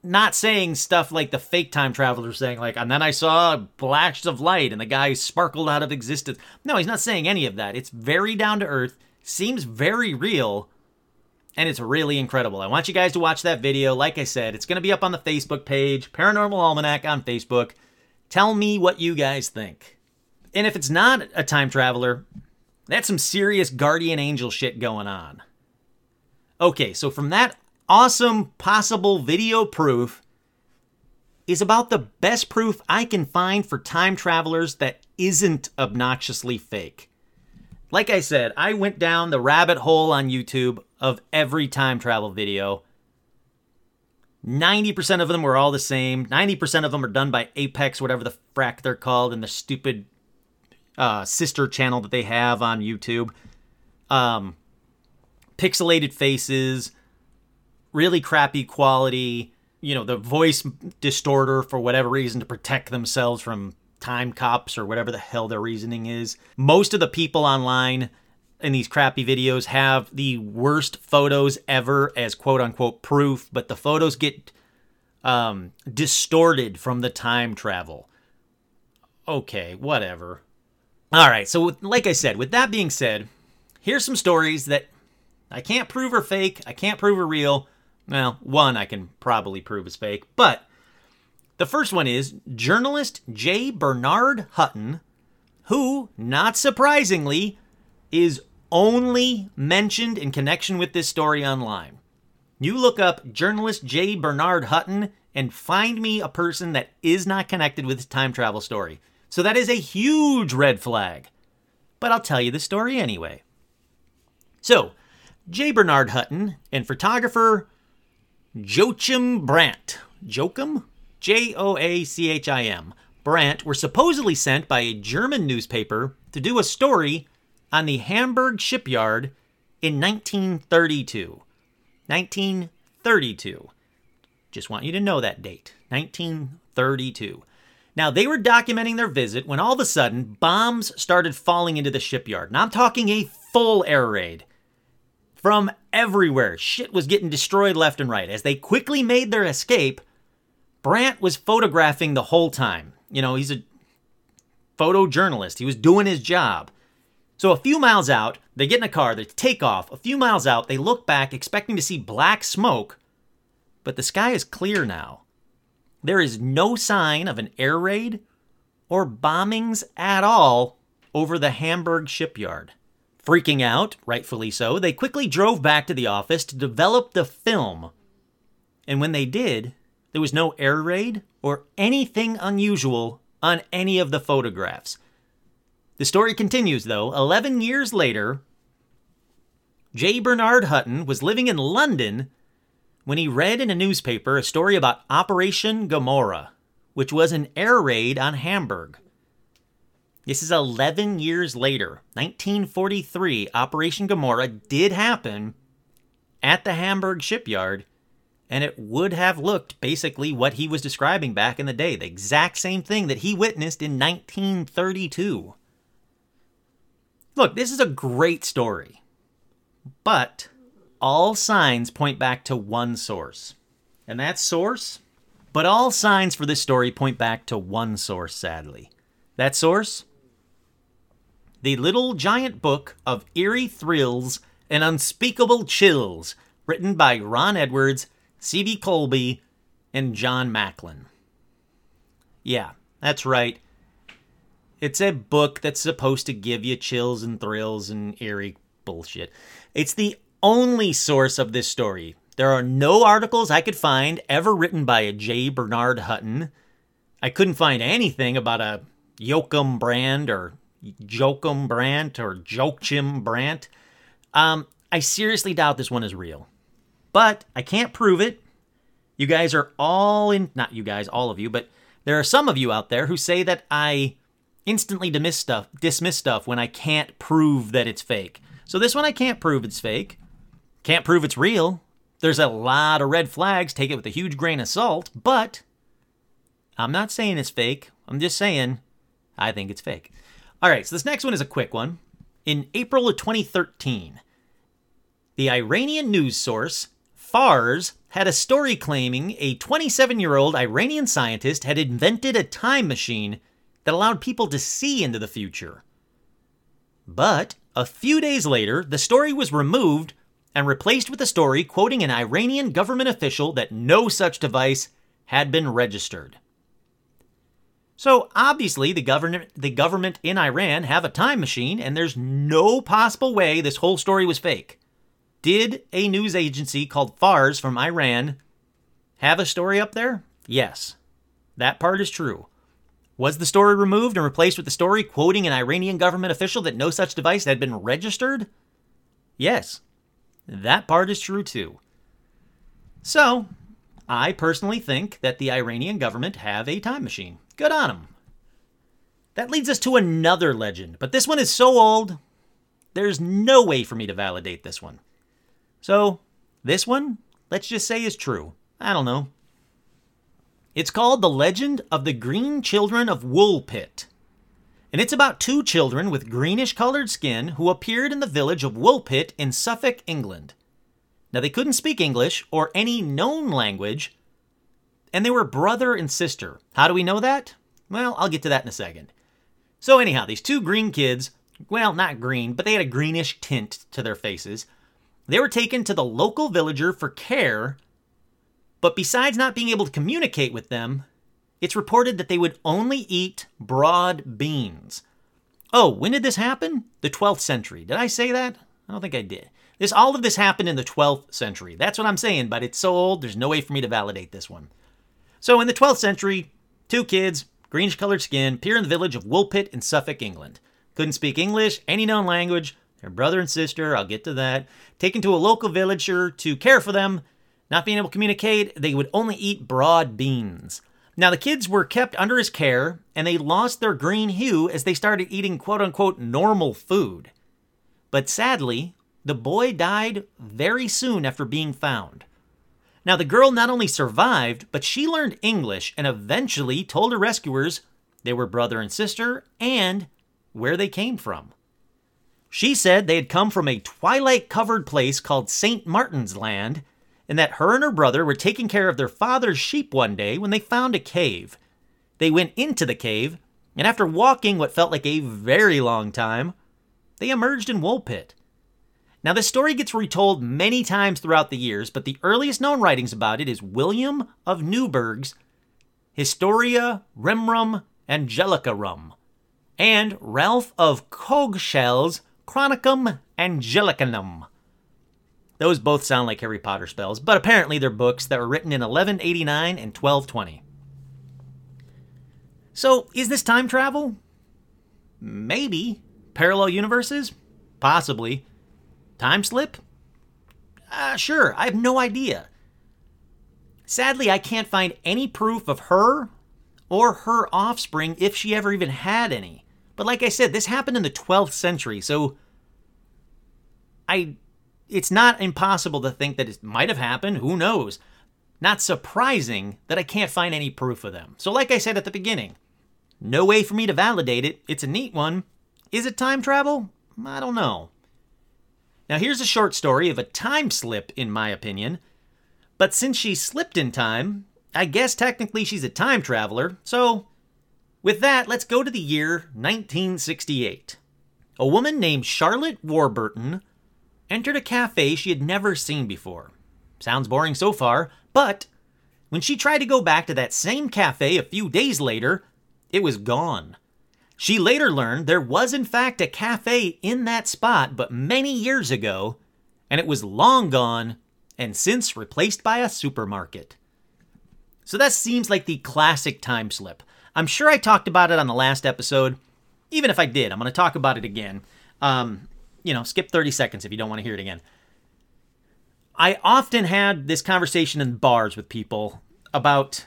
not saying stuff like the fake time traveler saying like and then i saw a flash of light and the guy sparkled out of existence. No he's not saying any of that. It's very down to earth seems very real and it's really incredible. I want you guys to watch that video. Like i said it's going to be up on the facebook page paranormal almanac on facebook. Tell me what you guys think. And if it's not a time traveler that's some serious guardian angel shit going on. Okay so from that awesome possible video proof is about the best proof I can find for time travelers that isn't obnoxiously fake. Like I said, I went down the rabbit hole on YouTube of every time travel video. 90% of them were all the same. 90% of them are done by Apex, whatever the frack they're called, and the stupid uh, sister channel that they have on YouTube. Um, pixelated faces, really crappy quality, you know, the voice distorter for whatever reason to protect themselves from time cops or whatever the hell their reasoning is. Most of the people online in these crappy videos have the worst photos ever as quote unquote proof, but the photos get um, distorted from the time travel. Okay, whatever. All right, so with, like I said, with that being said, here's some stories that I can't prove are fake, I can't prove are real. Well, one I can probably prove is fake, but the first one is journalist J. Bernard Hutton, who, not surprisingly, is only mentioned in connection with this story online. You look up journalist J. Bernard Hutton and find me a person that is not connected with this time travel story. So that is a huge red flag. But I'll tell you the story anyway. So, J. Bernard Hutton and photographer Joachim Brandt, Joachim? J O A C H I M, Brandt were supposedly sent by a German newspaper to do a story on the Hamburg shipyard in 1932. 1932. Just want you to know that date. 1932. Now, they were documenting their visit when all of a sudden bombs started falling into the shipyard. Now, I'm talking a full air raid. From everywhere, shit was getting destroyed left and right. As they quickly made their escape, Brandt was photographing the whole time. You know, he's a photojournalist, he was doing his job. So a few miles out, they get in a car, they take off. A few miles out, they look back expecting to see black smoke, but the sky is clear now. There is no sign of an air raid or bombings at all over the Hamburg shipyard. Freaking out, rightfully so, they quickly drove back to the office to develop the film. And when they did, there was no air raid or anything unusual on any of the photographs. The story continues, though. 11 years later, J. Bernard Hutton was living in London when he read in a newspaper a story about Operation Gomorrah, which was an air raid on Hamburg. This is 11 years later. 1943, Operation Gomorrah did happen at the Hamburg shipyard, and it would have looked basically what he was describing back in the day the exact same thing that he witnessed in 1932. Look, this is a great story, but all signs point back to one source. And that source? But all signs for this story point back to one source, sadly. That source? The Little Giant Book of Eerie Thrills and Unspeakable Chills, written by Ron Edwards, C.B. Colby, and John Macklin. Yeah, that's right. It's a book that's supposed to give you chills and thrills and eerie bullshit. It's the only source of this story. There are no articles I could find ever written by a J. Bernard Hutton. I couldn't find anything about a Joachim Brand or Joachim Brandt or Joachim Brandt. Um, I seriously doubt this one is real. But I can't prove it. You guys are all in, not you guys, all of you, but there are some of you out there who say that I instantly dismiss stuff, dismiss stuff when I can't prove that it's fake. So this one I can't prove it's fake. Can't prove it's real. There's a lot of red flags. Take it with a huge grain of salt. But I'm not saying it's fake. I'm just saying I think it's fake. All right, so this next one is a quick one. In April of 2013, the Iranian news source Fars had a story claiming a 27 year old Iranian scientist had invented a time machine that allowed people to see into the future. But a few days later, the story was removed and replaced with a story quoting an Iranian government official that no such device had been registered. So obviously the government the government in Iran have a time machine and there's no possible way this whole story was fake. Did a news agency called Fars from Iran have a story up there? Yes. That part is true. Was the story removed and replaced with the story quoting an Iranian government official that no such device had been registered? Yes, that part is true too. So, I personally think that the Iranian government have a time machine. Good on them. That leads us to another legend, but this one is so old, there's no way for me to validate this one. So, this one, let's just say is true. I don't know. It's called The Legend of the Green Children of Woolpit. And it's about two children with greenish colored skin who appeared in the village of Woolpit in Suffolk, England. Now, they couldn't speak English or any known language, and they were brother and sister. How do we know that? Well, I'll get to that in a second. So, anyhow, these two green kids, well, not green, but they had a greenish tint to their faces. They were taken to the local villager for care, but besides not being able to communicate with them, it's reported that they would only eat broad beans. Oh, when did this happen? The 12th century. Did I say that? I don't think I did. This all of this happened in the 12th century. That's what I'm saying, but it's so old, there's no way for me to validate this one. So in the 12th century, two kids, greenish colored skin, appear in the village of Woolpit in Suffolk, England. Couldn't speak English, any known language. Their brother and sister, I'll get to that, taken to a local villager to care for them. Not being able to communicate, they would only eat broad beans. Now, the kids were kept under his care, and they lost their green hue as they started eating quote unquote normal food. But sadly, the boy died very soon after being found. Now, the girl not only survived, but she learned English and eventually told her rescuers they were brother and sister and where they came from. She said they had come from a twilight covered place called St. Martin's Land, and that her and her brother were taking care of their father's sheep one day when they found a cave. They went into the cave, and after walking what felt like a very long time, they emerged in Woolpit. Now, this story gets retold many times throughout the years, but the earliest known writings about it is William of Newburgh's Historia Rerum Angelicarum and Ralph of Coggeshall's Chronicum Angelicanum. Those both sound like Harry Potter spells, but apparently they're books that were written in 1189 and 1220. So, is this time travel? Maybe. Parallel universes? Possibly. Time slip? Uh, sure, I have no idea. Sadly, I can't find any proof of her or her offspring if she ever even had any. But like I said, this happened in the 12th century, so I it's not impossible to think that it might have happened, who knows. Not surprising that I can't find any proof of them. So like I said at the beginning, no way for me to validate it. It's a neat one. Is it time travel? I don't know. Now, here's a short story of a time slip, in my opinion. But since she slipped in time, I guess technically she's a time traveler. So, with that, let's go to the year 1968. A woman named Charlotte Warburton entered a cafe she had never seen before. Sounds boring so far, but when she tried to go back to that same cafe a few days later, it was gone. She later learned there was, in fact, a cafe in that spot, but many years ago, and it was long gone and since replaced by a supermarket. So that seems like the classic time slip. I'm sure I talked about it on the last episode. Even if I did, I'm going to talk about it again. Um, you know, skip 30 seconds if you don't want to hear it again. I often had this conversation in bars with people about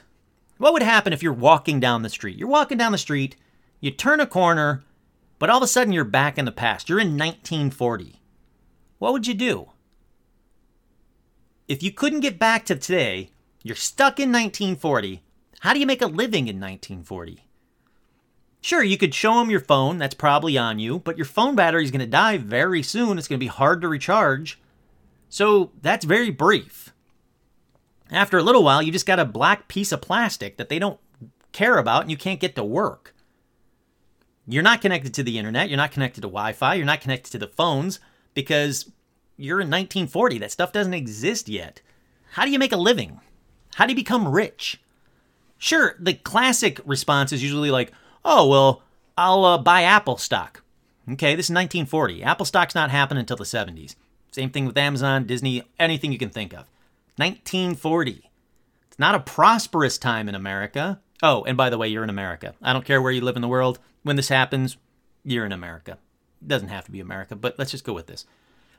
what would happen if you're walking down the street. You're walking down the street you turn a corner, but all of a sudden you're back in the past. You're in 1940. What would you do? If you couldn't get back to today, you're stuck in 1940. How do you make a living in 1940? Sure, you could show them your phone, that's probably on you, but your phone battery is going to die very soon. It's going to be hard to recharge. So that's very brief. After a little while, you just got a black piece of plastic that they don't care about and you can't get to work. You're not connected to the internet. You're not connected to Wi Fi. You're not connected to the phones because you're in 1940. That stuff doesn't exist yet. How do you make a living? How do you become rich? Sure, the classic response is usually like, oh, well, I'll uh, buy Apple stock. Okay, this is 1940. Apple stock's not happening until the 70s. Same thing with Amazon, Disney, anything you can think of. 1940. It's not a prosperous time in America. Oh, and by the way, you're in America. I don't care where you live in the world. When this happens, you're in America. It doesn't have to be America, but let's just go with this.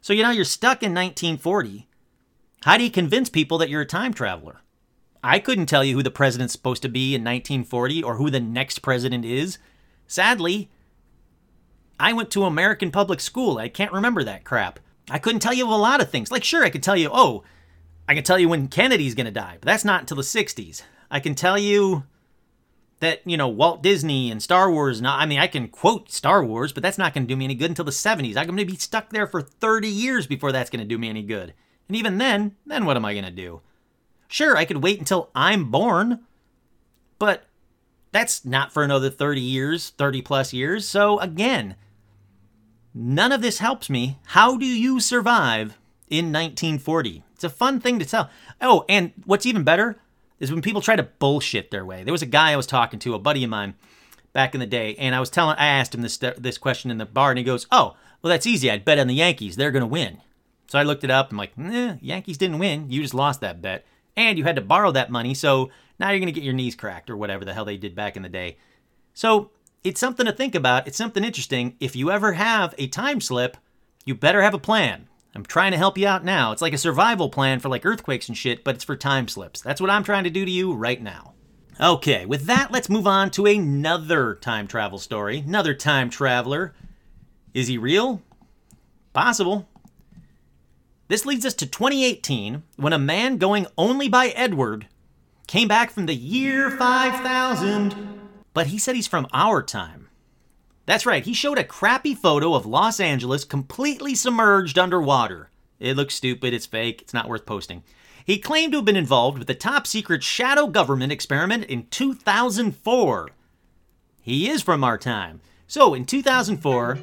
So, you know, you're stuck in 1940. How do you convince people that you're a time traveler? I couldn't tell you who the president's supposed to be in 1940 or who the next president is. Sadly, I went to American public school. I can't remember that crap. I couldn't tell you a lot of things. Like, sure, I could tell you, oh, I can tell you when Kennedy's going to die, but that's not until the 60s. I can tell you that, you know, Walt Disney and Star Wars, not, I mean, I can quote Star Wars, but that's not going to do me any good until the 70s. I'm going to be stuck there for 30 years before that's going to do me any good. And even then, then what am I going to do? Sure, I could wait until I'm born, but that's not for another 30 years, 30 plus years. So again, none of this helps me. How do you survive in 1940? It's a fun thing to tell. Oh, and what's even better is when people try to bullshit their way. There was a guy I was talking to, a buddy of mine, back in the day, and I was telling, I asked him this this question in the bar, and he goes, "Oh, well, that's easy. I'd bet on the Yankees. They're gonna win." So I looked it up. I'm like, "Nah, Yankees didn't win. You just lost that bet." and you had to borrow that money, so now you're going to get your knees cracked or whatever the hell they did back in the day. So it's something to think about. It's something interesting. If you ever have a time slip, you better have a plan. I'm trying to help you out now. It's like a survival plan for like earthquakes and shit, but it's for time slips. That's what I'm trying to do to you right now. Okay, with that, let's move on to another time travel story. Another time traveler. Is he real? Possible. This leads us to 2018 when a man going only by Edward came back from the year 5000, but he said he's from our time. That's right, he showed a crappy photo of Los Angeles completely submerged underwater. It looks stupid, it's fake, it's not worth posting. He claimed to have been involved with the top secret shadow government experiment in 2004. He is from our time. So, in 2004,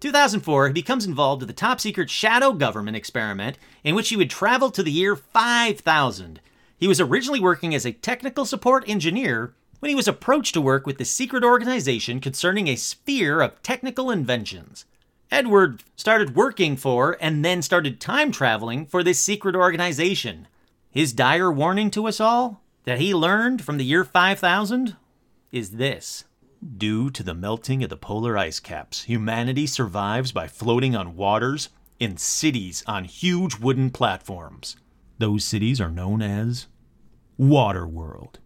2004, he becomes involved with the top secret shadow government experiment in which he would travel to the year 5000. He was originally working as a technical support engineer when he was approached to work with the secret organization concerning a sphere of technical inventions. Edward started working for and then started time traveling for this secret organization. His dire warning to us all that he learned from the year 5000 is this. Due to the melting of the polar ice caps, humanity survives by floating on waters in cities on huge wooden platforms. Those cities are known as Waterworld.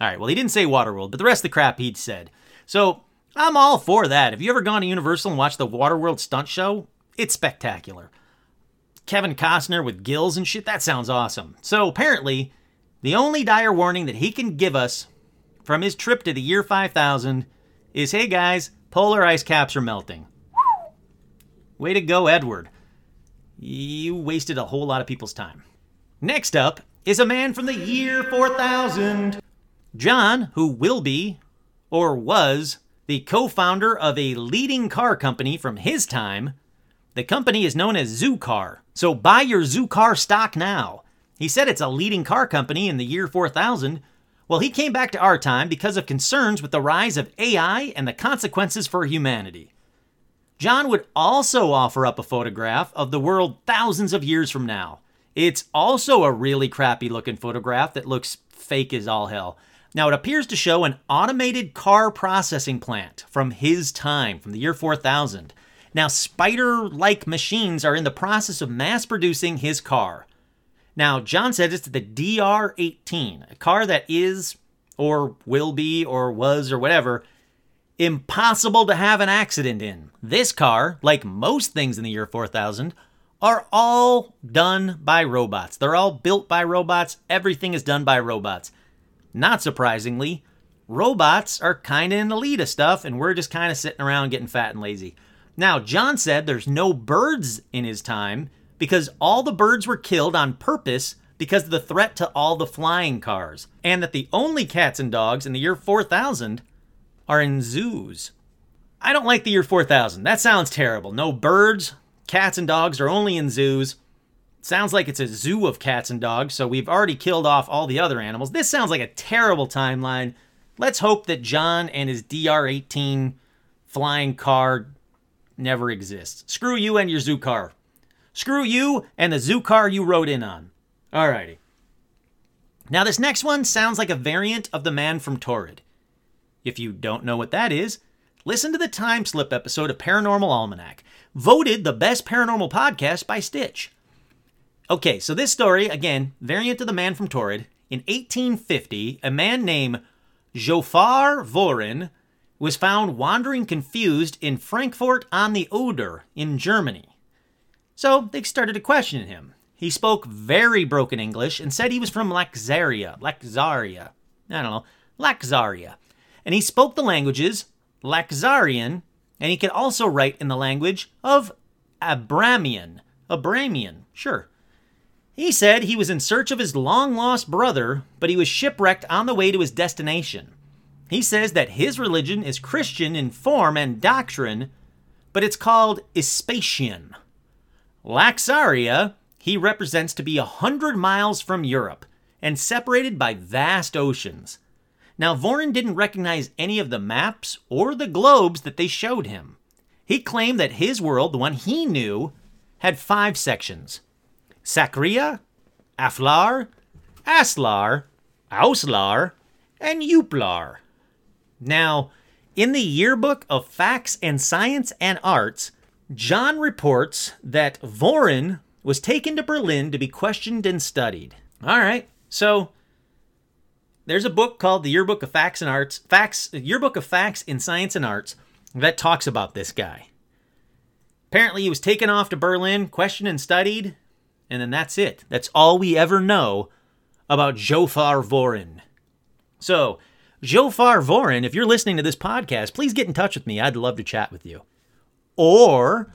All right, well, he didn't say Waterworld, but the rest of the crap he'd said. So I'm all for that. Have you ever gone to Universal and watched the Waterworld stunt show? It's spectacular. Kevin Costner with gills and shit, that sounds awesome. So apparently, the only dire warning that he can give us from his trip to the year 5000 is hey guys, polar ice caps are melting. Way to go, Edward. You wasted a whole lot of people's time. Next up is a man from the year 4000. John, who will be, or was, the co founder of a leading car company from his time. The company is known as Zoocar, so buy your Zoocar stock now. He said it's a leading car company in the year 4000 well, he came back to our time because of concerns with the rise of AI and the consequences for humanity. John would also offer up a photograph of the world thousands of years from now. It's also a really crappy looking photograph that looks fake as all hell. Now, it appears to show an automated car processing plant from his time, from the year 4000. Now, spider like machines are in the process of mass producing his car. Now, John said it's the DR18, a car that is, or will be, or was, or whatever, impossible to have an accident in. This car, like most things in the year 4000, are all done by robots. They're all built by robots. Everything is done by robots. Not surprisingly, robots are kind of in the lead of stuff, and we're just kind of sitting around getting fat and lazy. Now, John said there's no birds in his time because all the birds were killed on purpose because of the threat to all the flying cars, and that the only cats and dogs in the year 4000 are in zoos. I don't like the year 4000. That sounds terrible. No birds, cats and dogs are only in zoos. Sounds like it's a zoo of cats and dogs, so we've already killed off all the other animals. This sounds like a terrible timeline. Let's hope that John and his DR 18 flying car never exists. Screw you and your zoo car. Screw you and the zoo car you rode in on. Alrighty. Now, this next one sounds like a variant of The Man from Taured. If you don't know what that is, listen to the time slip episode of Paranormal Almanac, voted the best paranormal podcast by Stitch. Okay, so this story, again, variant of The Man from Taured, In 1850, a man named Jophar Vorin was found wandering confused in Frankfurt on the Oder in Germany. So they started to question him. He spoke very broken English and said he was from Laxaria, Laxaria, I don't know, Laxaria. And he spoke the languages Laxarian, and he could also write in the language of Abramian. Abramian, sure. He said he was in search of his long lost brother, but he was shipwrecked on the way to his destination. He says that his religion is Christian in form and doctrine, but it's called Ispatian. Laxaria, he represents to be a hundred miles from Europe and separated by vast oceans. Now, Vorin didn't recognize any of the maps or the globes that they showed him. He claimed that his world, the one he knew, had five sections Sakria, Aflar, Aslar, Auslar, and Uplar. Now, in the Yearbook of Facts and Science and Arts, John reports that Vorin was taken to Berlin to be questioned and studied. All right, so there's a book called the Yearbook of Facts and Arts, Facts, Yearbook of Facts in Science and Arts that talks about this guy. Apparently, he was taken off to Berlin, questioned and studied, and then that's it. That's all we ever know about Jophar Vorin. So, Jophar Vorin, if you're listening to this podcast, please get in touch with me. I'd love to chat with you. Or,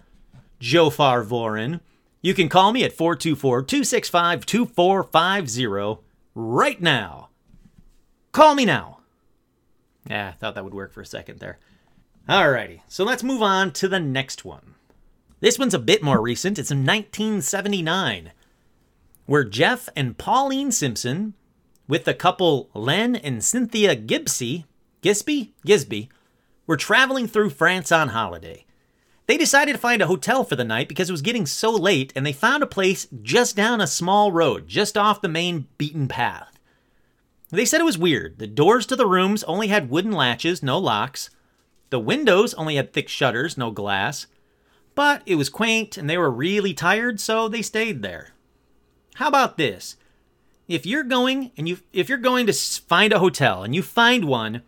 Jophar Vorin, you can call me at 424 265 2450 right now. Call me now. Yeah, I thought that would work for a second there. Alrighty, so let's move on to the next one. This one's a bit more recent. It's in 1979, where Jeff and Pauline Simpson, with the couple Len and Cynthia Gibsy, Gisby? Gisby, were traveling through France on holiday. They decided to find a hotel for the night because it was getting so late, and they found a place just down a small road, just off the main beaten path. They said it was weird. The doors to the rooms only had wooden latches, no locks. The windows only had thick shutters, no glass. But it was quaint and they were really tired, so they stayed there. How about this? If you're going and you if you're going to find a hotel and you find one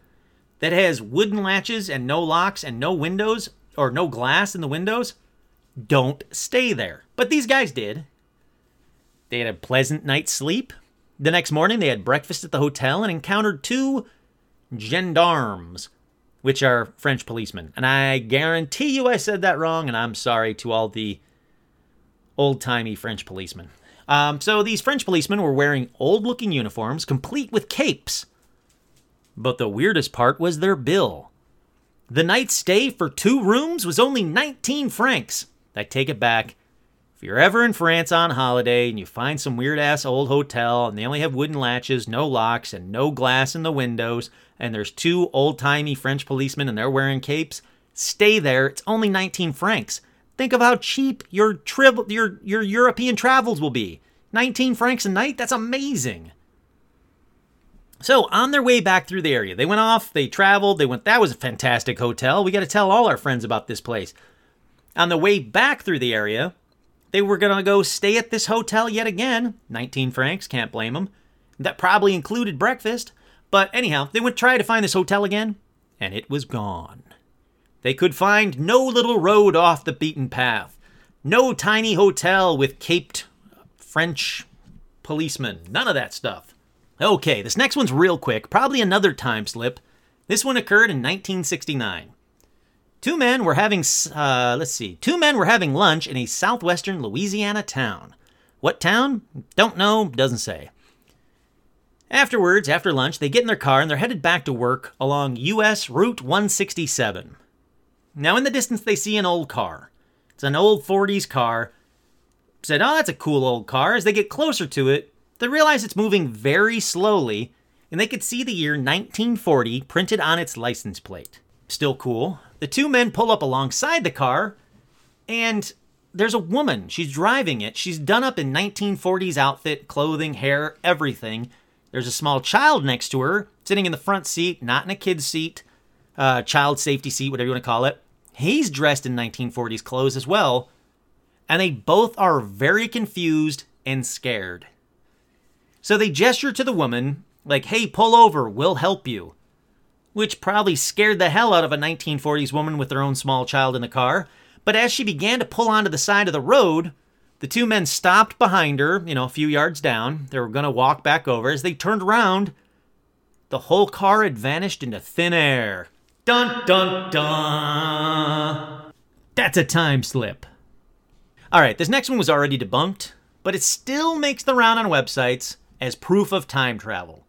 that has wooden latches and no locks and no windows or no glass in the windows, don't stay there. But these guys did. They had a pleasant night's sleep. The next morning, they had breakfast at the hotel and encountered two gendarmes which are French policemen. And I guarantee you I said that wrong, and I'm sorry to all the old timey French policemen. Um, so these French policemen were wearing old looking uniforms, complete with capes. But the weirdest part was their bill. The night's stay for two rooms was only 19 francs. I take it back. If you're ever in France on holiday and you find some weird ass old hotel and they only have wooden latches, no locks, and no glass in the windows, and there's two old timey French policemen and they're wearing capes, stay there. It's only 19 francs. Think of how cheap your tri- your your European travels will be. 19 francs a night? That's amazing. So, on their way back through the area, they went off, they traveled, they went, that was a fantastic hotel. We got to tell all our friends about this place. On the way back through the area, they were going to go stay at this hotel yet again. 19 francs, can't blame them. That probably included breakfast. But anyhow, they would try to find this hotel again, and it was gone. They could find no little road off the beaten path, no tiny hotel with caped French policemen, none of that stuff. Okay, this next one's real quick, probably another time slip. This one occurred in 1969. Two men were having, uh, let's see, two men were having lunch in a southwestern Louisiana town. What town? Don't know, doesn't say. Afterwards, after lunch, they get in their car and they're headed back to work along US Route 167. Now, in the distance, they see an old car. It's an old 40s car. Said, oh, that's a cool old car. As they get closer to it, they realize it's moving very slowly, and they could see the year 1940 printed on its license plate. Still cool. The two men pull up alongside the car, and there's a woman. She's driving it. She's done up in 1940s outfit, clothing, hair, everything. There's a small child next to her, sitting in the front seat, not in a kid's seat, uh, child safety seat, whatever you want to call it. He's dressed in 1940s clothes as well, and they both are very confused and scared. So they gesture to the woman, like, hey, pull over, we'll help you. Which probably scared the hell out of a 1940s woman with her own small child in the car. But as she began to pull onto the side of the road, the two men stopped behind her, you know, a few yards down. They were going to walk back over. As they turned around, the whole car had vanished into thin air. Dun dun dun. That's a time slip. All right, this next one was already debunked, but it still makes the round on websites as proof of time travel.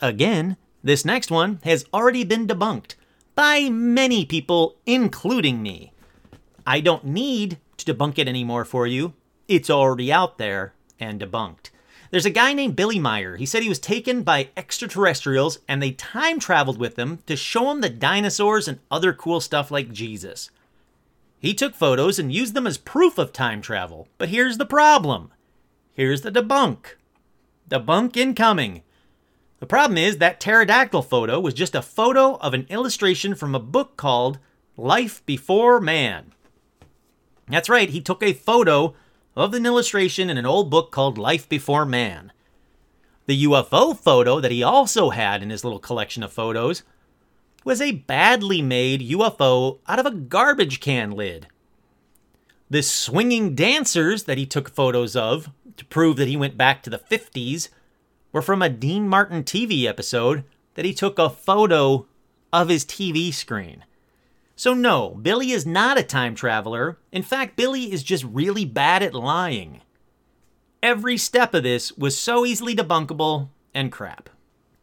Again, this next one has already been debunked by many people, including me. I don't need to debunk it anymore for you. It's already out there and debunked. There's a guy named Billy Meier. He said he was taken by extraterrestrials and they time traveled with him to show him the dinosaurs and other cool stuff like Jesus. He took photos and used them as proof of time travel. But here's the problem. Here's the debunk. Debunk incoming. The problem is that pterodactyl photo was just a photo of an illustration from a book called Life Before Man. That's right, he took a photo of an illustration in an old book called Life Before Man. The UFO photo that he also had in his little collection of photos was a badly made UFO out of a garbage can lid. The swinging dancers that he took photos of to prove that he went back to the 50s were from a Dean Martin TV episode that he took a photo of his TV screen. So, no, Billy is not a time traveler. In fact, Billy is just really bad at lying. Every step of this was so easily debunkable and crap.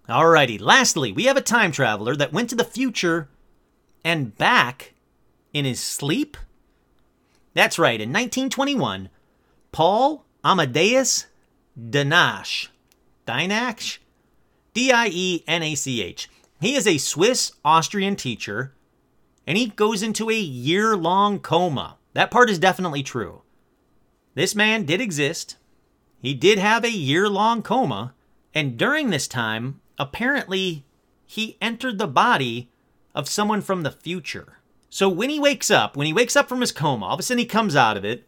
Alrighty, lastly, we have a time traveler that went to the future and back in his sleep. That's right, in 1921, Paul Amadeus Dienach, Dienach, D I E N A C H. He is a Swiss Austrian teacher and he goes into a year long coma. That part is definitely true. This man did exist. He did have a year long coma, and during this time, apparently, he entered the body of someone from the future. So when he wakes up, when he wakes up from his coma, all of a sudden he comes out of it.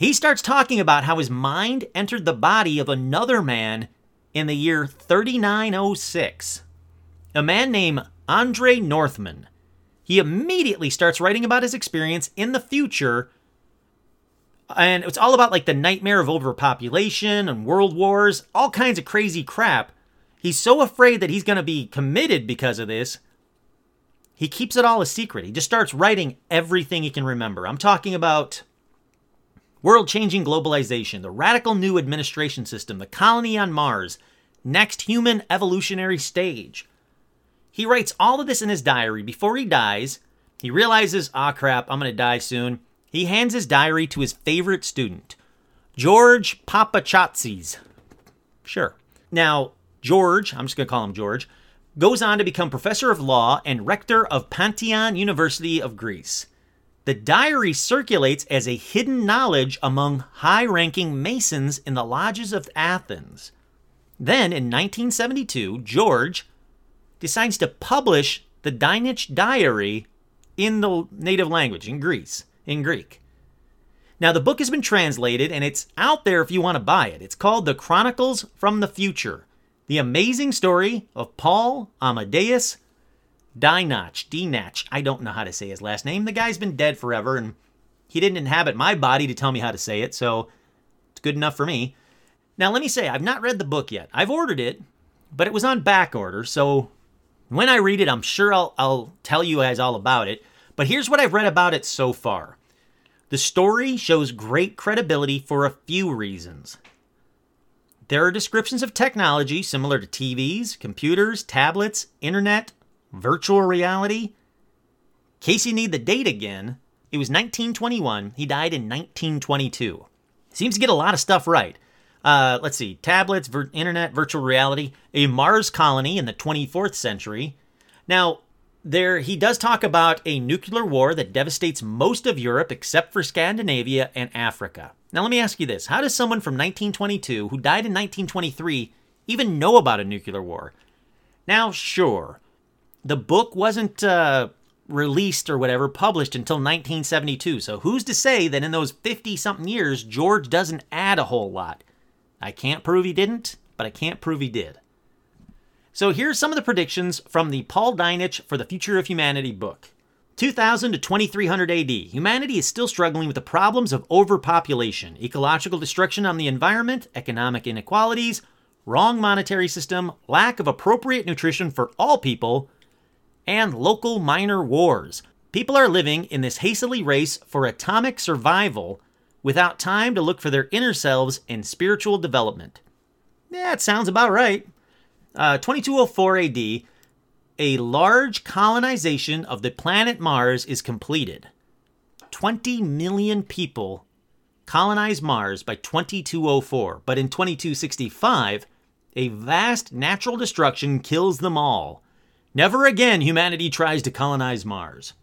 He starts talking about how his mind entered the body of another man in the year 3906. A man named Andre Northman he immediately starts writing about his experience in the future. And it's all about like the nightmare of overpopulation and world wars, all kinds of crazy crap. He's so afraid that he's going to be committed because of this. He keeps it all a secret. He just starts writing everything he can remember. I'm talking about world changing globalization, the radical new administration system, the colony on Mars, next human evolutionary stage. He writes all of this in his diary before he dies. He realizes, ah, crap, I'm going to die soon. He hands his diary to his favorite student, George Papachatzis. Sure. Now, George, I'm just going to call him George, goes on to become professor of law and rector of Pantheon University of Greece. The diary circulates as a hidden knowledge among high ranking Masons in the lodges of Athens. Then, in 1972, George, decides to publish the Dienach Diary in the native language, in Greece, in Greek. Now, the book has been translated and it's out there if you want to buy it. It's called The Chronicles from the Future The Amazing Story of Paul Amadeus Dienach. Dienach. I don't know how to say his last name. The guy's been dead forever and he didn't inhabit my body to tell me how to say it, so it's good enough for me. Now, let me say, I've not read the book yet. I've ordered it, but it was on back order, so when I read it, I'm sure I'll, I'll tell you guys all about it. But here's what I've read about it so far. The story shows great credibility for a few reasons. There are descriptions of technology similar to TVs, computers, tablets, internet, virtual reality. Casey need the date again, it was 1921. He died in 1922. Seems to get a lot of stuff right. Uh, let's see, tablets, vir- internet, virtual reality, a Mars colony in the 24th century. Now, there he does talk about a nuclear war that devastates most of Europe except for Scandinavia and Africa. Now, let me ask you this: How does someone from 1922 who died in 1923 even know about a nuclear war? Now, sure, the book wasn't uh, released or whatever published until 1972. So who's to say that in those 50 something years George doesn't add a whole lot? I can't prove he didn't, but I can't prove he did. So here's some of the predictions from the Paul Dienach for the Future of Humanity book. 2000 to 2300 AD, humanity is still struggling with the problems of overpopulation, ecological destruction on the environment, economic inequalities, wrong monetary system, lack of appropriate nutrition for all people, and local minor wars. People are living in this hastily race for atomic survival without time to look for their inner selves and spiritual development. It sounds about right. Uh, 2204 AD, a large colonization of the planet Mars is completed. 20 million people colonize Mars by 2204, but in 2265, a vast natural destruction kills them all. Never again humanity tries to colonize Mars.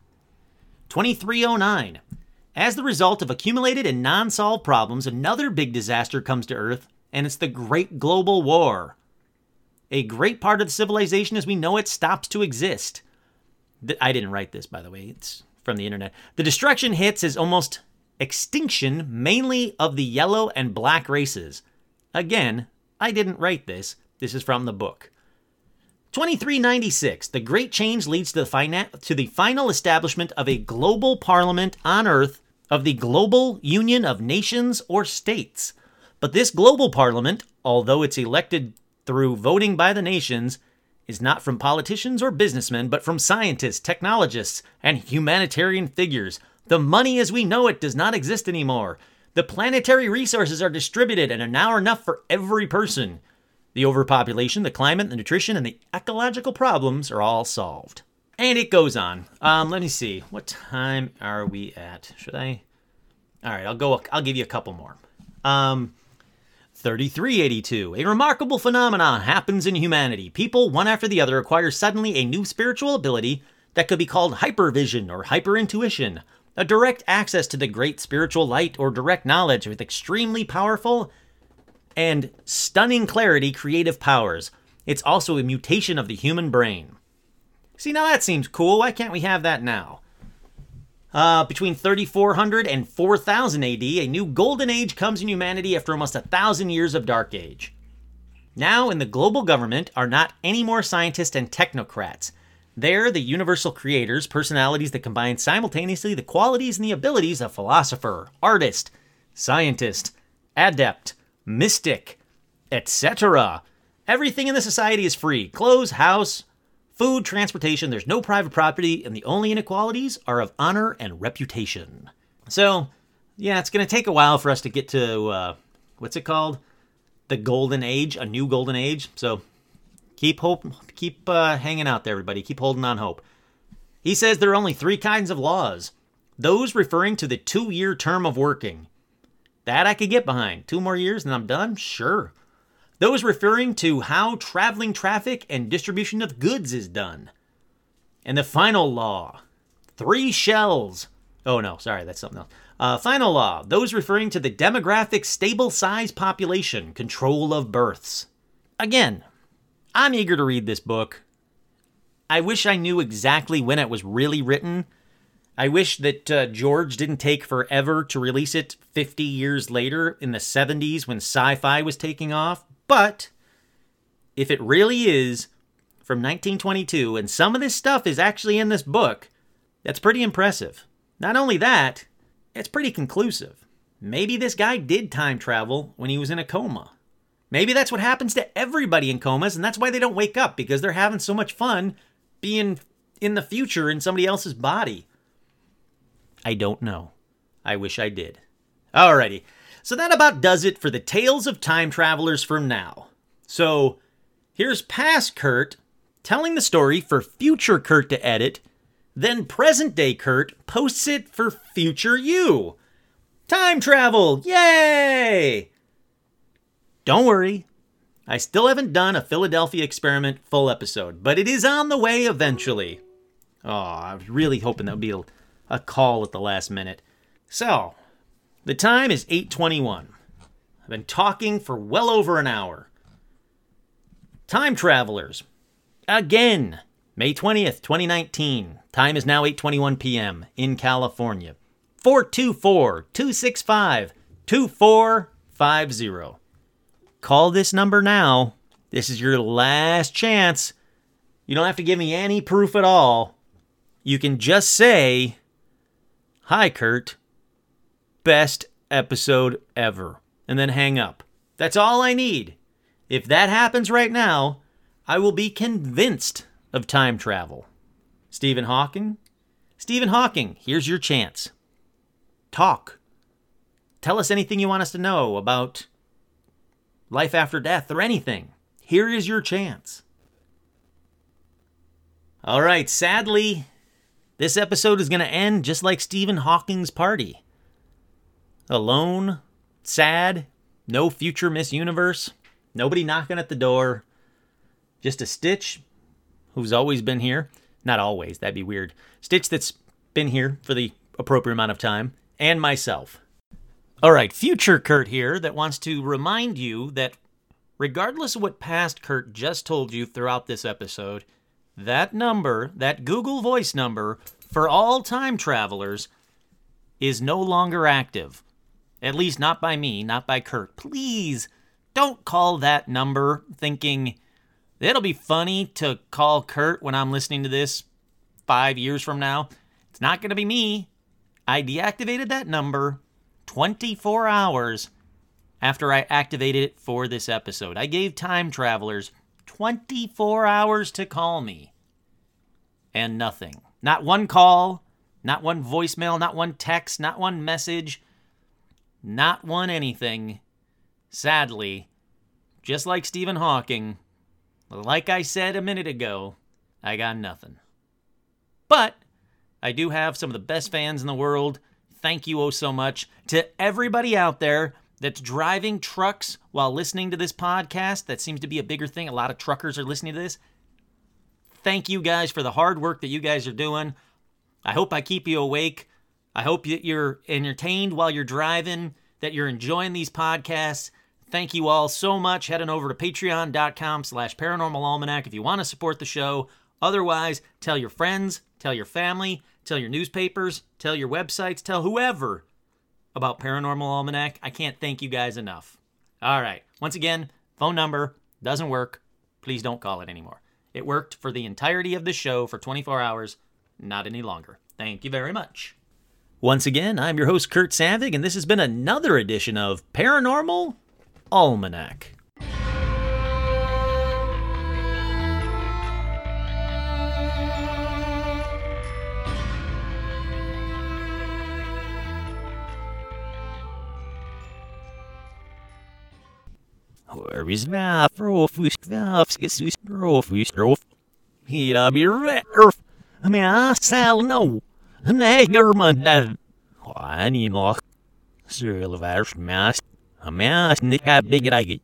2309. As the result of accumulated and non solved problems, another big disaster comes to Earth, and it's the Great Global War a great part of the civilization as we know it stops to exist. I didn't write this, by the way, it's from the internet. The destruction hits as almost extinction, mainly of the yellow and black races. Again, I didn't write this, this is from the book. 2396, the Great Change leads to the, fina- to the final establishment of a global parliament on Earth of the Global Union of Nations or States. But this global parliament, although it's elected through voting by the nations is not from politicians or businessmen, but from scientists, technologists, and humanitarian figures. The money as we know it does not exist anymore. The planetary resources are distributed and are now enough for every person. The overpopulation, the climate, the nutrition, and the ecological problems are all solved. And it goes on. Um, let me see. What time are we at? Should I? All right, I'll go. I'll give you a couple more. Um, 3382. A remarkable phenomenon happens in humanity. People, one after the other, acquire suddenly a new spiritual ability that could be called hypervision or hyperintuition, a direct access to the great spiritual light or direct knowledge with extremely powerful and stunning clarity creative powers. It's also a mutation of the human brain. See, now that seems cool. Why can't we have that now? Uh, between 3400 and 4000 AD, a new golden age comes in humanity after almost a thousand years of dark age. Now, in the global government, are not any more scientists and technocrats. They're the universal creators, personalities that combine simultaneously the qualities and the abilities of philosopher, artist, scientist, adept, mystic, etc. Everything in the society is free clothes, house, food, transportation, there's no private property, and the only inequalities are of honor and reputation. So, yeah, it's going to take a while for us to get to, uh, what's it called? The golden age, a new golden age. So, keep hope, keep uh, hanging out there, everybody. Keep holding on hope. He says there are only three kinds of laws those referring to the two year term of working. That I could get behind. Two more years and I'm done? Sure. Those referring to how traveling traffic and distribution of goods is done. And the final law three shells. Oh no, sorry, that's something else. Uh, final law those referring to the demographic stable size population, control of births. Again, I'm eager to read this book. I wish I knew exactly when it was really written. I wish that uh, George didn't take forever to release it 50 years later in the 70s when sci fi was taking off. But if it really is from 1922 and some of this stuff is actually in this book, that's pretty impressive. Not only that, it's pretty conclusive. Maybe this guy did time travel when he was in a coma. Maybe that's what happens to everybody in comas, and that's why they don't wake up because they're having so much fun being in the future in somebody else's body. I don't know. I wish I did. Alrighty, so that about does it for the tales of time travelers from now. So here's past Kurt telling the story for future Kurt to edit, then present day Kurt posts it for future you. Time travel! Yay! Don't worry, I still haven't done a Philadelphia experiment full episode, but it is on the way eventually. Oh, I was really hoping that would be a, call at the last minute. So, the time is 8:21. I've been talking for well over an hour. Time travelers. Again, May 20th, 2019. Time is now 8:21 p.m. in California. 424-265-2450. Call this number now. This is your last chance. You don't have to give me any proof at all. You can just say, Hi, Kurt. Best episode ever. And then hang up. That's all I need. If that happens right now, I will be convinced of time travel. Stephen Hawking? Stephen Hawking, here's your chance. Talk. Tell us anything you want us to know about life after death or anything. Here is your chance. All right, sadly, this episode is going to end just like Stephen Hawking's party. Alone, sad, no future Miss Universe, nobody knocking at the door, just a Stitch who's always been here. Not always, that'd be weird. Stitch that's been here for the appropriate amount of time, and myself. All right, future Kurt here that wants to remind you that regardless of what past Kurt just told you throughout this episode, that number, that Google Voice number for all time travelers, is no longer active. At least not by me, not by Kurt. Please don't call that number thinking it'll be funny to call Kurt when I'm listening to this five years from now. It's not going to be me. I deactivated that number 24 hours after I activated it for this episode. I gave time travelers 24 hours to call me. And nothing. Not one call, not one voicemail, not one text, not one message, not one anything. Sadly, just like Stephen Hawking, like I said a minute ago, I got nothing. But I do have some of the best fans in the world. Thank you oh so much to everybody out there that's driving trucks while listening to this podcast. That seems to be a bigger thing. A lot of truckers are listening to this. Thank you guys for the hard work that you guys are doing. I hope I keep you awake. I hope that you're entertained while you're driving, that you're enjoying these podcasts. Thank you all so much. Head on over to patreon.com slash paranormal almanac if you want to support the show. Otherwise, tell your friends, tell your family, tell your newspapers, tell your websites, tell whoever about Paranormal Almanac. I can't thank you guys enough. All right. Once again, phone number doesn't work. Please don't call it anymore. It worked for the entirety of the show for 24 hours, not any longer. Thank you very much. Once again, I'm your host, Kurt Savig, and this has been another edition of Paranormal Almanac. Where is my profus knafskis profus rof? Hira bir verf. Men jag sal no. Neger man där. Ani nog. Sölvärst mest. Mest nika big raggy.